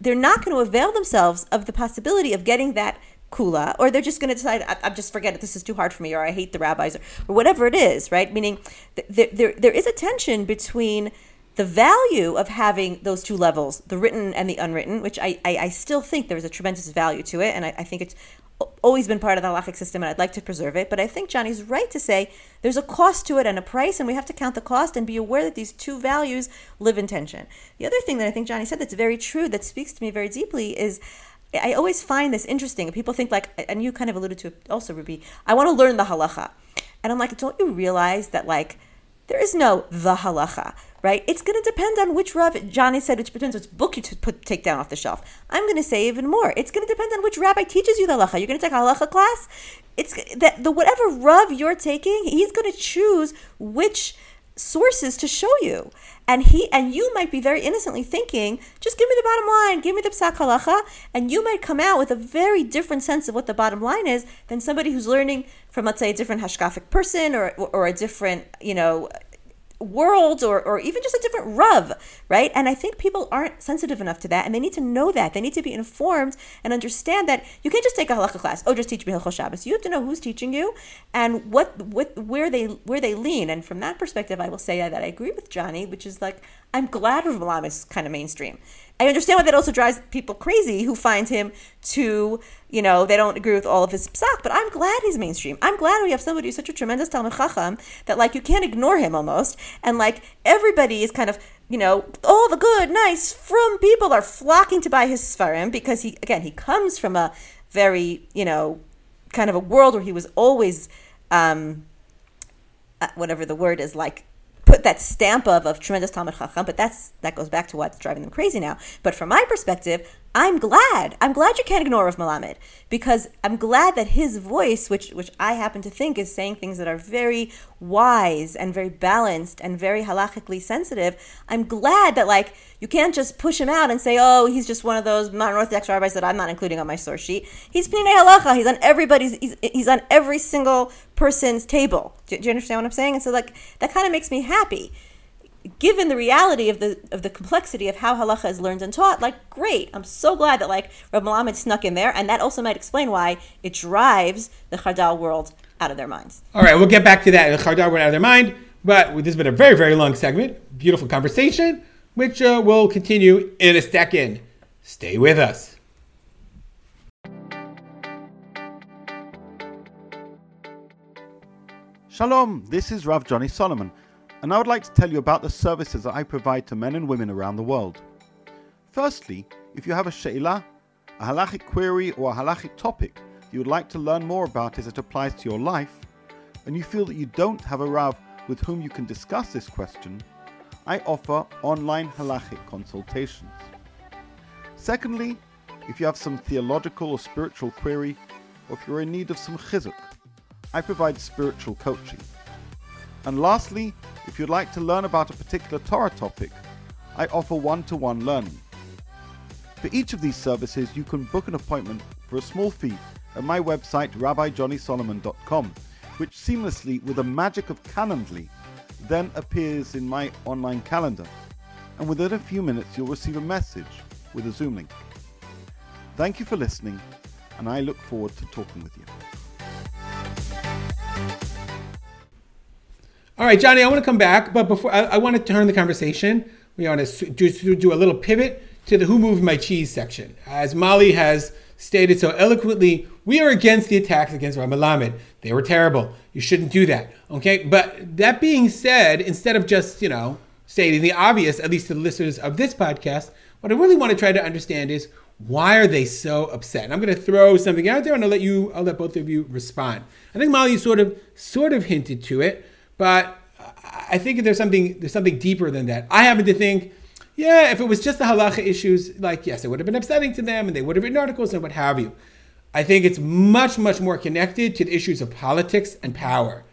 they're not going to avail themselves of the possibility of getting that kula, or they're just going to decide, I, am just forget it, this is too hard for me, or I hate the rabbis, or, or whatever it is, right? Meaning th- there, there is a tension between the value of having those two levels, the written and the unwritten, which I, I, I still think there's a tremendous value to it, and I, I think it's always been part of the halachic system and I'd like to preserve it. But I think Johnny's right to say there's a cost to it and a price, and we have to count the cost and be aware that these two values live in tension. The other thing that I think Johnny said that's very true, that speaks to me very deeply, is I always find this interesting. People think like, and you kind of alluded to also, Ruby. I want to learn the halacha, and I'm like, don't you realize that like there is no the halacha, right? It's going to depend on which Rav, Johnny said, which depends which book you put, take down off the shelf. I'm going to say even more. It's going to depend on which rabbi teaches you the halacha. You're going to take a halacha class. It's that the whatever Rav you're taking, he's going to choose which sources to show you. And he and you might be very innocently thinking, just give me the bottom line, give me the psak halacha, and you might come out with a very different sense of what the bottom line is than somebody who's learning from, let's say, a different hashkafic person or or a different, you know, world or, or even just a different rub, right? And I think people aren't sensitive enough to that and they need to know that. They need to be informed and understand that you can't just take a halakha class. Oh, just teach me Hilchot Shabbos. You have to know who's teaching you and what, what where they where they lean. And from that perspective, I will say that I agree with Johnny, which is like I'm glad Rav Malam is kind of mainstream. I understand why that also drives people crazy who find him too, you know, they don't agree with all of his psak, but I'm glad he's mainstream. I'm glad we have somebody who's such a tremendous Talmud Chacham that, like, you can't ignore him almost. And, like, everybody is kind of, you know, all the good, nice, from people are flocking to buy his Sfarim because he, again, he comes from a very, you know, kind of a world where he was always, um, uh, whatever the word is, like, put that stamp of of tremendous Talmud Chacham, but that's that goes back to what's driving them crazy now. But from my perspective, I'm glad. I'm glad you can't ignore Rav Melamed because I'm glad that his voice, which which I happen to think is saying things that are very wise and very balanced and very halachically sensitive. I'm glad that like you can't just push him out and say, oh, he's just one of those modern Orthodox rabbis that I'm not including on my source sheet. He's Pninei Halacha. He's on everybody's. He's, he's on every single person's table. Do, do you understand what I'm saying? And so like that kind of makes me happy given the reality of the of the complexity of how halacha is learned and taught, like great, I'm so glad that like Rav Melamed snuck in there, and that also might explain why it drives the Chardal world out of their minds. All right, we'll get back to that. The Chardal world out of their mind, but this has been a very very long segment, beautiful conversation, which uh, will continue in a second. Stay with us. Shalom, this is Rav Johnny Solomon and I would like to tell you about the services that I provide to men and women around the world. Firstly, if you have a she'ilah, a halachic query, or a halachic topic you would like to learn more about as it applies to your life, and you feel that you don't have a Rav with whom you can discuss this question, I offer online halachic consultations. Secondly, if you have some theological or spiritual query, or if you're in need of some chizuk, I provide spiritual coaching. And lastly, if you'd like to learn about a particular Torah topic, I offer one to one learning. For each of these services, you can book an appointment for a small fee at my website rabbijohnnysolomon.com, which seamlessly, with the magic of Calendly, then appears in my online calendar. And within a few minutes, you'll receive a message with a Zoom link. Thank you for listening, and I look forward to talking with you. All right, Johnny, I want to come back, but before I, I want to turn the conversation, we want to do, do a little pivot to the Who Moved My Cheese section. As Mali has stated so eloquently, we are against the attacks against Rav Melamed. They were terrible. You shouldn't do that. Okay, but that being said, instead of just, you know, stating the obvious, at least to the listeners of this podcast, what I really want to try to understand is why are they so upset? And I'm going to throw something out there, and I'll let you, I'll let both of you respond. I think Mali sort of, sort of hinted to it. But I think there's something there's something deeper than that. I happen to think, yeah, if it was just the halacha issues, like yes, it would have been upsetting to them, and they would have written articles and what have you. I think it's much much more connected to the issues of politics and power.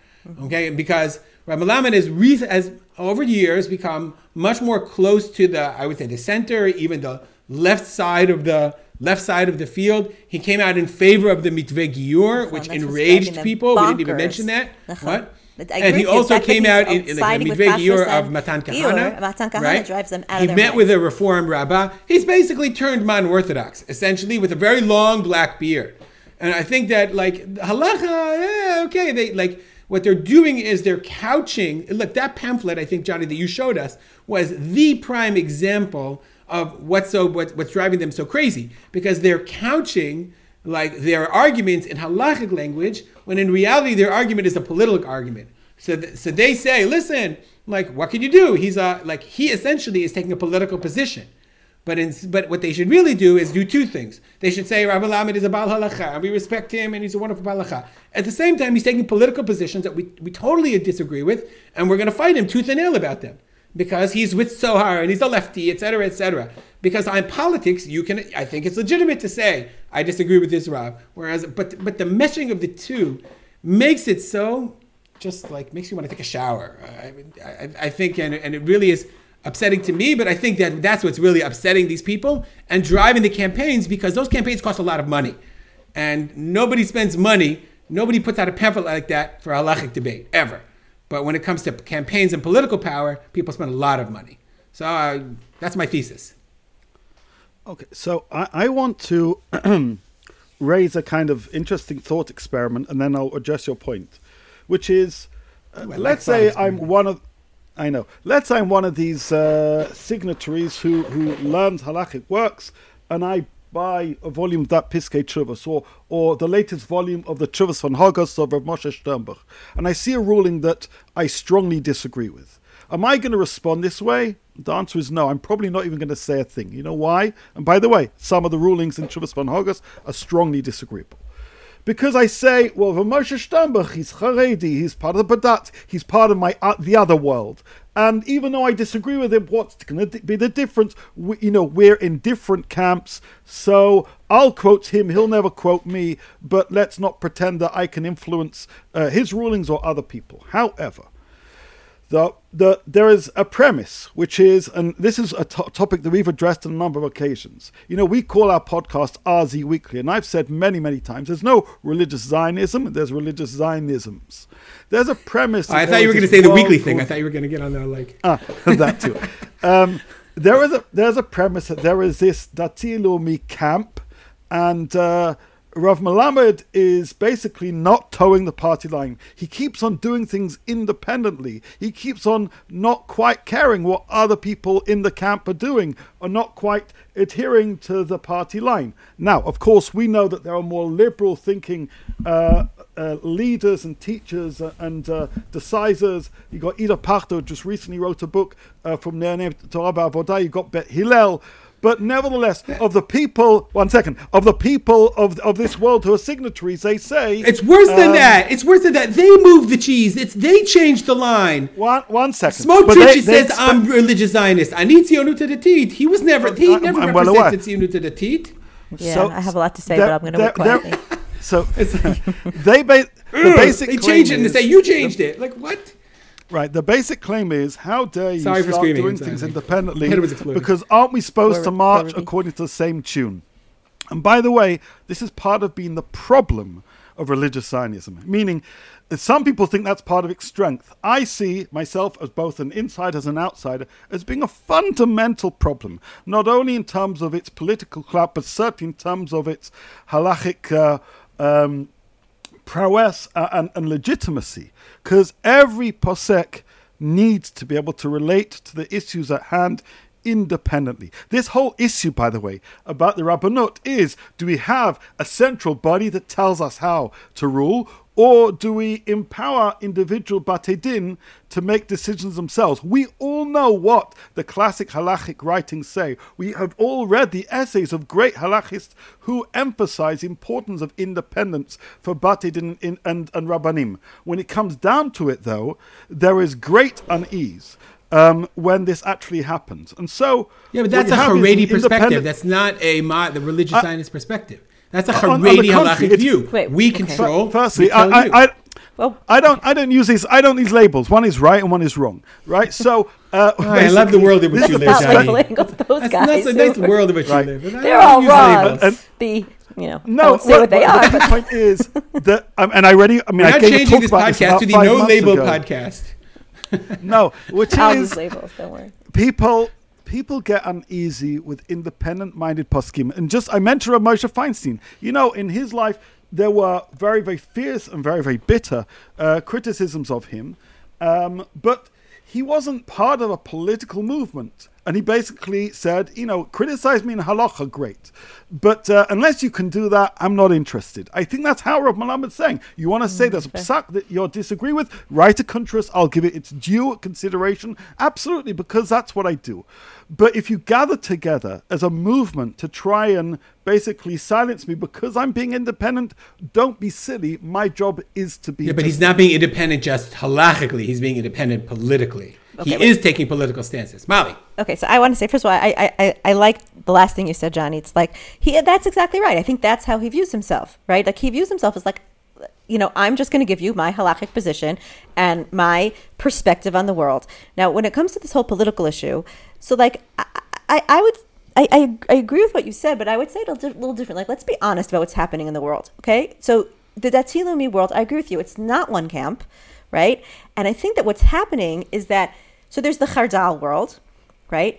Okay, because Rav Melamed has, re- has over the years become much more close to the I would say the center, even the left side of the left side of the field. He came out in favor of the mitveh giur, which enraged people. We didn't even mention that. What? And he also came out in, in the Mitveh Giur of Matan Kahana. Matan Kahana right? drives them out He met minds. with a Reform rabbi. He's basically turned modern Orthodox, essentially, with a very long black beard. And I think that, like, halacha, yeah, okay, they, like, what they're doing is they're couching. Look, that pamphlet, I think, Johnny, that you showed us, was the prime example of what's so what, what's driving them so crazy because they're couching like their arguments in halachic language, when in reality their argument is a political argument. So, th- so they say, listen, like, what can you do? He's a like he essentially is taking a political position. But in, but what they should really do is do two things. They should say Rabbi Melamed is a Baal Halacha, and we respect him, and he's a wonderful Baal Halacha. At the same time, he's taking political positions that we, we totally disagree with, and we're going to fight him tooth and nail about them because he's with Tzohar and he's a lefty, etc., etc. Because on politics, you can I think it's legitimate to say I disagree with this Rav. Whereas, but but the meshing of the two makes it so just like makes you want to take a shower. I, I, I think, and, and it really is upsetting to me, but I think that that's what's really upsetting these people and driving the campaigns because those campaigns cost a lot of money. And nobody spends money, nobody puts out a pamphlet like that for a halachic debate, ever. But when it comes to campaigns and political power, people spend a lot of money. So uh, that's my thesis. Okay, so I, I want to [clears throat] raise a kind of interesting thought experiment and then I'll address your point, which is uh, Ooh, like let's say. I'm one of. I know. Let's say I'm one of these uh, signatories who, who learns halachic works, and I buy a volume of that Piskei Teshuvos, or, or the latest volume of the Teshuvos V'Hanhagos of Rav Moshe Sternbuch, and I see a ruling that I strongly disagree with. Am I going to respond this way? The answer is no. I'm probably not even going to say a thing. You know why? And by the way, some of the rulings in Teshuvos V'Hanhagos are strongly disagreeable. Because I say, well, the Moshe Sternbuch, he's Haredi, he's part of the Badat, he's part of my uh, the other world. And even though I disagree with him, what's going to be the difference? We, you know, we're in different camps, so I'll quote him, he'll never quote me, but let's not pretend that I can influence uh, his rulings or other people. However, the, the, there is a premise, which is, and this is a to- topic that we've addressed on a number of occasions. You know, we call our podcast RZ Weekly, and I've said many, many times there's no religious Zionism, there's religious Zionisms. There's a premise. I thought you were going to say the weekly thing. I thought you were going to get on there like. Ah, [laughs] that too. Um, there is a there's a premise that there is this Dati Leumi camp, and uh, Rav Melamed is basically not towing the party line. He keeps on doing things independently. He keeps on not quite caring what other people in the camp are doing, or not quite adhering to the party line. Now, of course, we know that there are more liberal thinking. Uh, uh, leaders and teachers uh, and uh, decisors. You got Ido Pachter just recently wrote a book uh, from Nehemiah Torah Avodah. You got Bet Hillel. But nevertheless, of the people, one second, of the people of of this world who are signatories, they say It's worse than um, that. It's worse than that. They moved the cheese. It's they changed the line. One, one second. Smoke they- Churchy they says expe- I'm religious Zionist. I need Tzionut to the teat. He was never. He I'm- never I'm well represented Tzionut to the teat. Yeah, So- I have a lot to say, but I'm going to there- wait quietly. there- So [laughs] they ba- the basic They claim changed it and they say you changed it. Like what? Right. The basic claim is how dare you Sorry start doing I'm things independently [laughs] Head was exploding. because aren't we supposed to march glory be. according to the same tune? And by the way, this is part of being the problem of religious Zionism, meaning some people think that's part of its strength. I see myself as both an insider and an outsider as being a fundamental problem, not only in terms of its political clout, but certainly in terms of its halachic uh, um, prowess uh, and, and legitimacy because every posek needs to be able to relate to the issues at hand independently. This whole issue, by the way, about the Rabbanut is do we have a central body that tells us how to rule, or do we empower individual Batedin to make decisions themselves? We all know what the classic halachic writings say. We have all read the essays of great halachists who emphasize the importance of independence for Batedin in, and, and Rabbanim. When it comes down to it, though, there is great unease. Um, when this actually happens, and so Yeah, but that's a have is an Haredi perspective. That's not a the religious Zionist perspective. That's a on- on the Haredi contrary, halachic it's- view. Wait, we okay. control. Firstly, we I. I, I, Well- I don't, I don't use these, I don't use labels. One is right and one is wrong, right? So, uh, [laughs] Oh, I [laughs] love the world in which you is live, About Danny. labeling of those That's, guys. that's a nice are- world in which Right. you live. They're all wrong. And- the you know, No, I won't what they but are. The point is that, um, and I already, I mean, We're I not gave a changing talk this about this podcast about to the no label ago. podcast. No, [laughs] which I'll is use labels. Don't worry. people people get uneasy with independent minded poskim and just i mentioned Rav Moshe Feinstein. You know in his life there were very very fierce and very very bitter uh, criticisms of him. Um, but he wasn't part of a political movement and he basically said, you know, criticize me in halacha, great, but uh, unless you can do that, I'm not interested. I think that's how Rav Melamed's saying. You want to say there's a psak that you disagree with, write a contrast. I'll give it its due consideration, absolutely, because that's what I do. But if you gather together as a movement to try and basically silence me because I'm being independent, don't be silly. My job is to be. Yeah, but he's not being independent just halachically. He's being independent politically. Okay, he wait. is taking political stances. Mali. Okay, so I want to say first of all, I I, I, I like the last thing you said, Johnny. It's like he that's exactly right. I think that's how he views himself, right? Like he views himself as like, you know, I'm just going to give you my halachic position and my perspective on the world. Now, when it comes to this whole political issue, so like I I, I would. I, I, I agree with what you said, but I would say it a little different. Like, let's be honest about what's happening in the world, okay? So, the Dati Leumi world, I agree with you. It's not one camp, right? And I think that what's happening is that, so there's the Chardal world, right?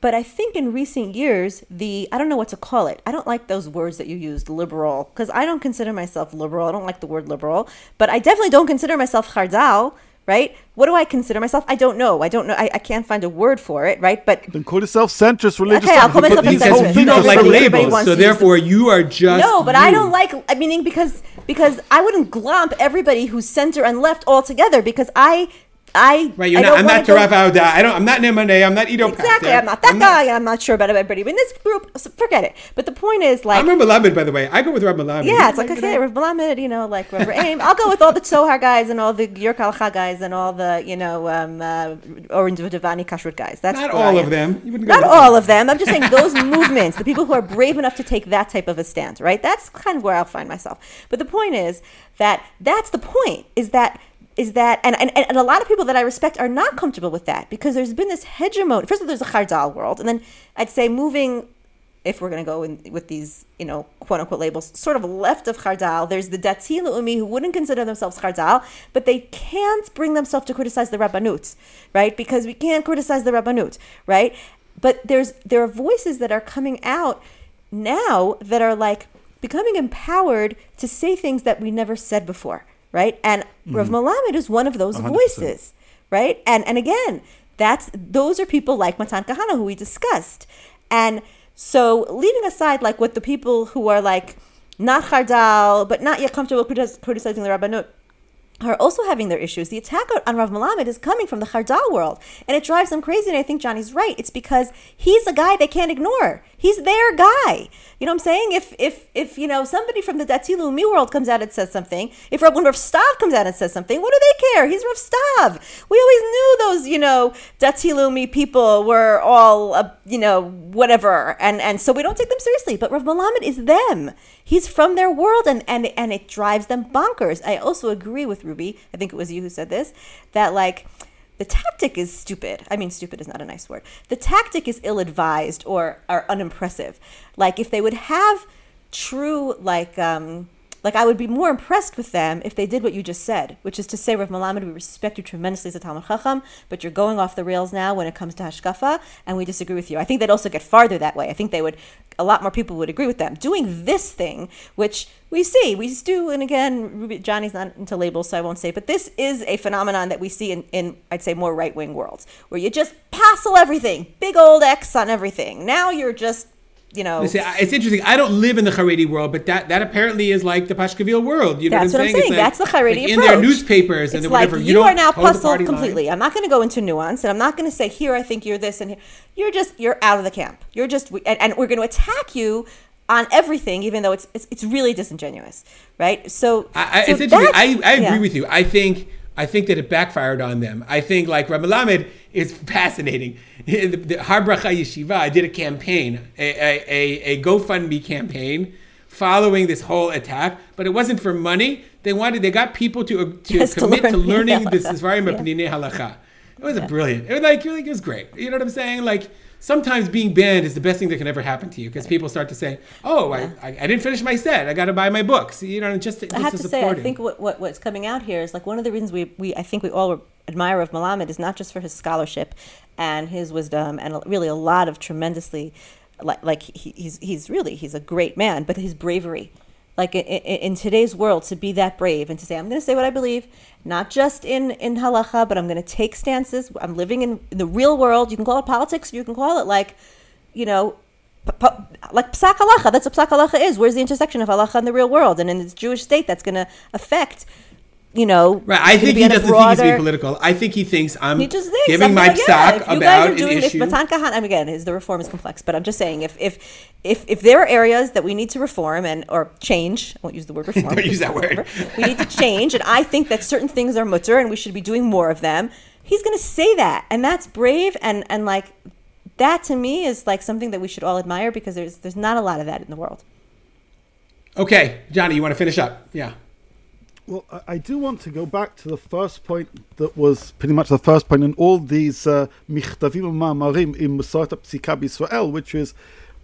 But I think in recent years, the, I don't know what to call it. I don't like those words that you used, liberal, because I don't consider myself liberal. I don't like the word liberal, but I definitely don't consider myself Chardal, right? What do I consider myself? I don't know. I don't know. I, I can't find a word for it, right? But Then call yourself centrist religious. Okay, I'll call myself a centrist. whole Because you don't like labels, so therefore you are just no, but I don't like. I meaning because because I wouldn't glomp everybody who's center and left all together because I I Right, you're I not. I'm not Taraf Auda. I don't. I'm not Nemaneh. I'm not Edo Exactly, I'm not that I'm guy. I'm not sure about everybody. But in this group, so forget it. But the point is, like, I'm Rabbi Melamed, by the way. I go with Rabbi Melamed. yeah, it's like okay, Rav Melamed, you know, like Rav Aim. I'll go with all the Tzohar guys and all the York Alcha guys and all the you know um, uh, Orange Devani Kashrut guys. That's Not all of them. You wouldn't go Not all of them. I'm just saying those movements, the people who are brave enough to take that type of a stance, right? That's kind of where I'll find myself. But the point is that that's the point. Is that is that and, and, and a lot of people that I respect are not comfortable with that because there's been this hegemony. First of all, there's a Chardal world, and then I'd say moving if we're going to go in with these, you know, quote unquote labels, sort of left of Chardal, there's the Dati Leumi who wouldn't consider themselves Chardal, but they can't bring themselves to criticize the Rabbanut, right? Because we can't criticize the Rabbanut, right? But there's there are voices that are coming out now that are like becoming empowered to say things that we never said before, right? And Rav Melamed is one of those 100%. voices, right? And and again, that's those are people like Matan Kahana who we discussed. And so leaving aside like what the people who are like not Chardal, but not yet comfortable criticizing the Rabbanut, are also having their issues. The attack on Rav Melamed is coming from the Chardal world, and it drives them crazy. And I think Johnny's right. It's because he's a guy they can't ignore. He's their guy. You know what I'm saying? If if if you know somebody from the Dati Leumi world comes out and says something, if Rav, when Rav Stav comes out and says something, what do they care? He's Rav Stav. We always knew those you know Dati Leumi people were all uh, you know whatever, and and so we don't take them seriously. But Rav Melamed is them. He's from their world, and and and it drives them bonkers. I also agree with Ruby. I think it was you who said this. That like the tactic is stupid. I mean, stupid is not a nice word. The tactic is ill advised or, or unimpressive. Like, if they would have true, like, um, like I would be more impressed with them if they did what you just said, which is to say, Rav Melamed, we respect you tremendously as a Talmud Chacham, but you're going off the rails now when it comes to Hashkafa, and we disagree with you. I think they'd also get farther that way. I think they would, a lot more people would agree with them. Doing this thing, which we see, we do, and again, Ruby, Johnny's not into labels, so I won't say, but this is a phenomenon that we see in, in I'd say, more right wing worlds, where you just passel everything, big old X on everything. Now you're just, you know. Listen, it's interesting. I don't live in the Haredi world, but that, that apparently is like the Pashkavil world. You know That's what I'm saying? saying. It's That's the Haredi like In their newspapers and it's whatever. like you, you, are now puzzled party line. completely. I'm not going to go into nuance, and I'm not going to say here I think you're this and here. You're just you're out of the camp. You're just and, and we're going to attack you on everything, even though it's it's, it's really disingenuous, right? So, I, I, so it's interesting. I, I agree yeah. with you. I think I think that it backfired on them. I think like Rabbi Melamed is [laughs] fascinating. The, the Har Bracha Yeshiva, I did a campaign, a, a, a, a GoFundMe campaign following this whole attack, but it wasn't for money. They wanted, they got people to, uh, to Yes, commit to, learn [laughs] learning Pnei this. Svarim Yeah. Pninei Halacha. It was a brilliant. It was like, like it was great. You know what I'm saying? Like sometimes being banned is the best thing that can ever happen to you because people start to say, "Oh, I, I, I didn't finish my set. I got to buy my books." You know, just, just I have to say, I think what, what what's coming out here is like one of the reasons we, we I think we all admire of Melamed is not just for his scholarship and his wisdom and really a lot of tremendously like like he, he's he's really he's a great man, but his bravery, like in, in today's world to be that brave and to say i'm going to say what i believe not just in in halacha but i'm going to take stances. I'm living in, in the real world. You can call it politics you can call it like you know like psak halacha. That's what psak halacha is. Where's the intersection of halacha and the real world? And in this jewish state that's going to affect you know, right? I think he doesn't broader, think he's being political. I think he thinks I'm he just thinks, giving I'm my like, yeah, about you guys are doing an issue. This, and again, his the reform is complex, but I'm just saying if if if if there are areas that we need to reform and or change, I won't use the word reform. [laughs] Don't use that word. we need to change, and I think that certain things are mutar, and we should be doing more of them. He's going to say that, and that's brave, and and like that to me is like something that we should all admire because there's there's not a lot of that in the world. Okay, Johnny, you want to finish up? Yeah. Well, I do want to go back to the first point that was pretty much the first point in all these uh, Ma'amarim in Masoret Psikab Israel, which is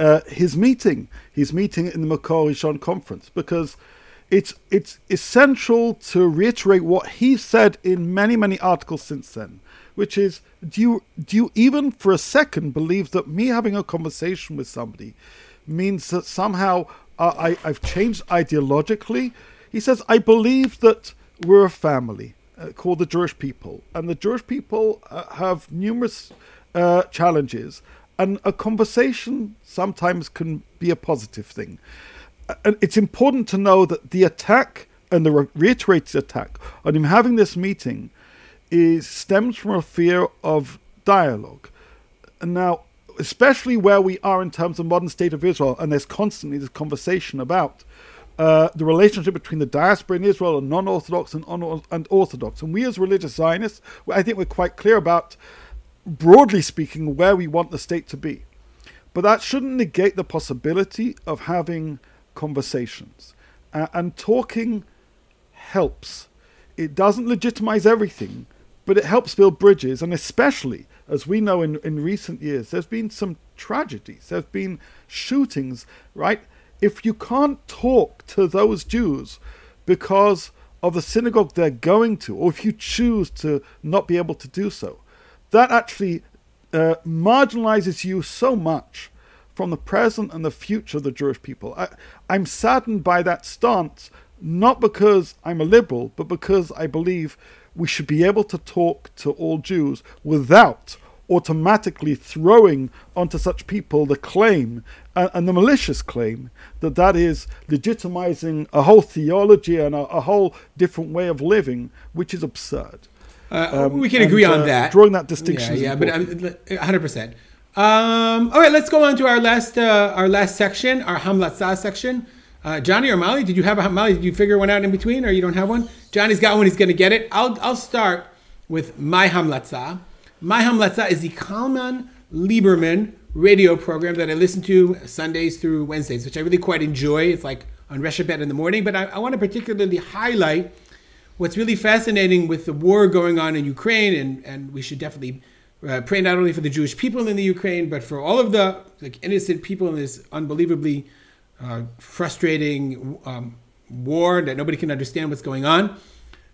uh, his meeting, his meeting in the Makor Rishon conference, because it's it's essential to reiterate what he said in many many articles since then, which is do you do you even for a second believe that me having a conversation with somebody means that somehow uh, I I've changed ideologically? He says, I believe that we're a family uh, called the Jewish people, and the Jewish people uh, have numerous uh, challenges, and a conversation sometimes can be a positive thing. Uh, and it's important to know that the attack and the re- reiterated attack on him having this meeting is stems from a fear of dialogue. And now, especially where we are in terms of modern state of Israel, and there's constantly this conversation about uh, the relationship between the diaspora in Israel and non-Orthodox and, and Orthodox. And we as religious Zionists, I think we're quite clear about, broadly speaking, where we want the state to be. But that shouldn't negate the possibility of having conversations. Uh, and talking helps. It doesn't legitimize everything, but it helps build bridges. And especially, as we know in, in recent years, there's been some tragedies. There's been shootings, right? If you can't talk to those Jews because of the synagogue they're going to, or if you choose to not be able to do so, that actually uh, marginalizes you so much from the present and the future of the Jewish people. I, I'm saddened by that stance, not because I'm a liberal, but because I believe we should be able to talk to all Jews without automatically throwing onto such people the claim and, and, the malicious claim that that is legitimizing a whole theology and a, a whole different way of living, which is absurd. Uh, um, we can agree and, on uh, that. Drawing that distinction. Yeah, yeah but hundred percent. Um, all right, let's go on to our last uh, our last section, our hamlatzah section. Uh, Johnny or Mali, did you have a Mali? Did you figure one out in between, or you don't have one? Johnny's got one. He's going to get it. I'll I'll start with my hamlatzah. My Hamlatza is the Kalman Lieberman radio program that I listen to Sundays through Wednesdays, which I really quite enjoy. It's like on Reshet Bet in the morning, but I, I want to particularly highlight what's really fascinating with the war going on in Ukraine, and, and we should definitely uh, pray not only for the Jewish people in the Ukraine, but for all of the like innocent people in this unbelievably uh, frustrating um, war that nobody can understand what's going on.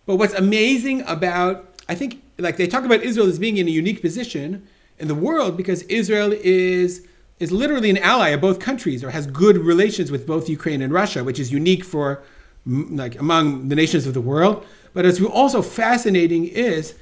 But what's amazing about I think like they talk about Israel as being in a unique position in the world because Israel is is literally an ally of both countries or has good relations with both Ukraine and Russia, which is unique for like among the nations of the world. But as also fascinating is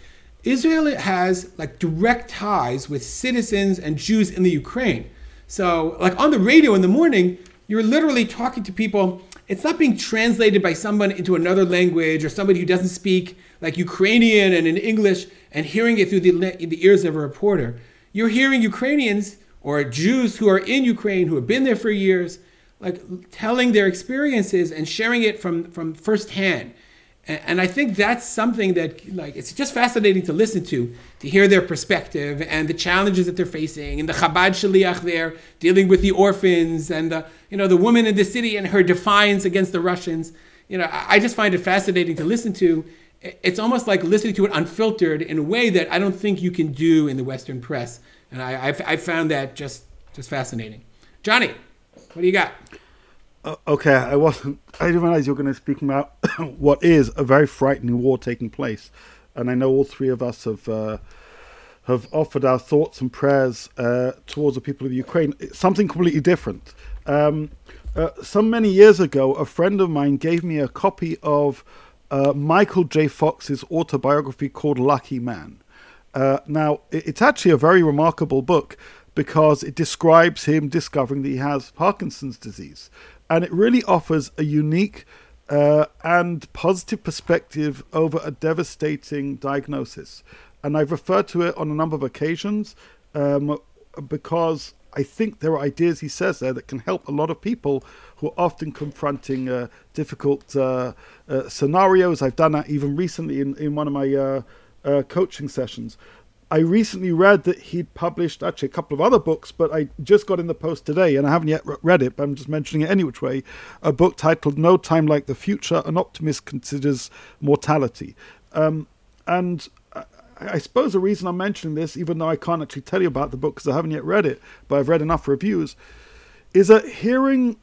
Israel has like direct ties with citizens and Jews in the Ukraine. So like on the radio in the morning, you're literally talking to people. It's not being translated by someone into another language or somebody who doesn't speak like Ukrainian and in English and hearing it through the, the ears of a reporter. You're hearing Ukrainians or Jews who are in Ukraine who have been there for years, like telling their experiences and sharing it from, from firsthand. And, I think that's something that like it's just fascinating to listen to, to hear their perspective and the challenges that they're facing, and the Chabad Shaliach there dealing with the orphans and the you know the woman in the city and her defiance against the Russians. You know, I, I just find it fascinating to listen to it's almost like listening to it unfiltered in a way that I don't think you can do in the Western press. And I, I've, I found that just, just fascinating. Johnny, what do you got? Uh, okay, I wasn't. I didn't realize you were going to speak about [coughs] what is a very frightening war taking place, and I know all three of us have uh, have offered our thoughts and prayers uh, towards the people of Ukraine. It's something completely different. Um, Uh, some many years ago, a friend of mine gave me a copy of uh, Michael J. Fox's autobiography called Lucky Man. Uh, now, it's actually a very remarkable book because it describes him discovering that he has Parkinson's disease. And it really offers a unique uh, and positive perspective over a devastating diagnosis. And I've referred to it on a number of occasions um, because I think there are ideas he says there that can help a lot of people who are often confronting uh, difficult uh, uh, scenarios. I've done that even recently in, in one of my uh, uh, coaching sessions. I recently read that he'd published actually a couple of other books, but I just got in the post today and I haven't yet read it, but I'm just mentioning it any which way. A book titled No Time Like the Future An Optimist Considers Mortality. Um, and I suppose the reason I'm mentioning this, even though I can't actually tell you about the book because I haven't yet read it, but I've read enough reviews, is that hearing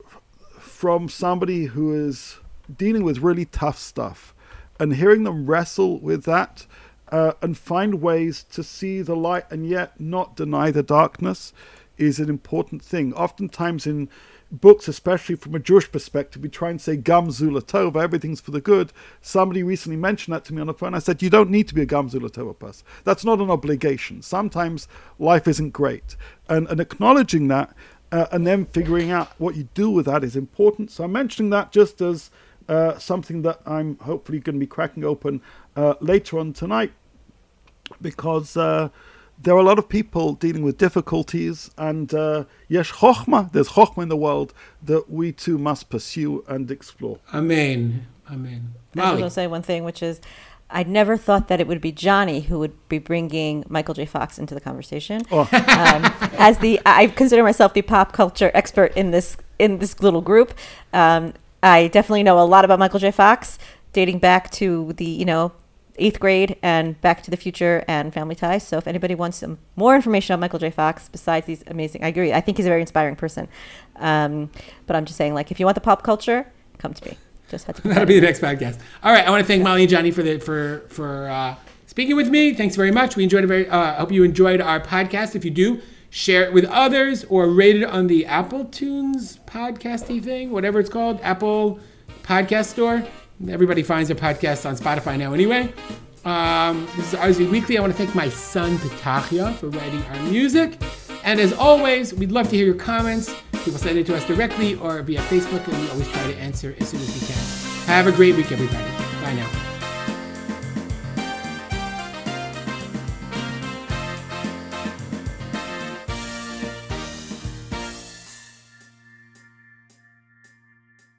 from somebody who is dealing with really tough stuff and hearing them wrestle with that uh, and find ways to see the light and yet not deny the darkness is an important thing. Oftentimes in books, especially from a Jewish perspective, we try and say Gam Zu L'Tova, everything's for the good. Somebody recently mentioned that to me on the phone. I said, You don't need to be a Gam Zu L'Tova person. That's not an obligation. Sometimes life isn't great. And, and acknowledging that uh, and then figuring out what you do with that is important. So I'm mentioning that just as uh, something that I'm hopefully going to be cracking open uh, later on tonight because uh, there are a lot of people dealing with difficulties, and uh, yes, chokhmah, there's chokhmah in the world that we too must pursue and explore. Amen. Amen. I was going to say one thing, which is I never thought that it would be Johnny who would be bringing Michael J. Fox into the conversation. Oh. Um, as the, I consider myself the pop culture expert in this in this little group. Um, I definitely know a lot about Michael J. Fox, dating back to the you know eighth grade and Back to the Future and Family Ties. So if anybody wants some more information on Michael J. Fox, besides these amazing, I agree. I think he's a very inspiring person. Um, but I'm just saying, like, if you want the pop culture, come to me. Just had to. [laughs] That'll be the next podcast. All right, I want to thank Mali and Johnny for the for for uh, speaking with me. Thanks very much. We enjoyed it very. Uh, I hope you enjoyed our podcast. If you do, share it with others or rate it on the Apple Tunes podcasty thing, whatever it's called, Apple Podcast Store. Everybody finds their podcast on Spotify now anyway. Um, this is RZ Weekly. I want to thank my son Petachia for writing our music. And as always, we'd love to hear your comments. People send it to us directly or via Facebook, and we always try to answer as soon as we can. Have a great week, everybody. Bye now.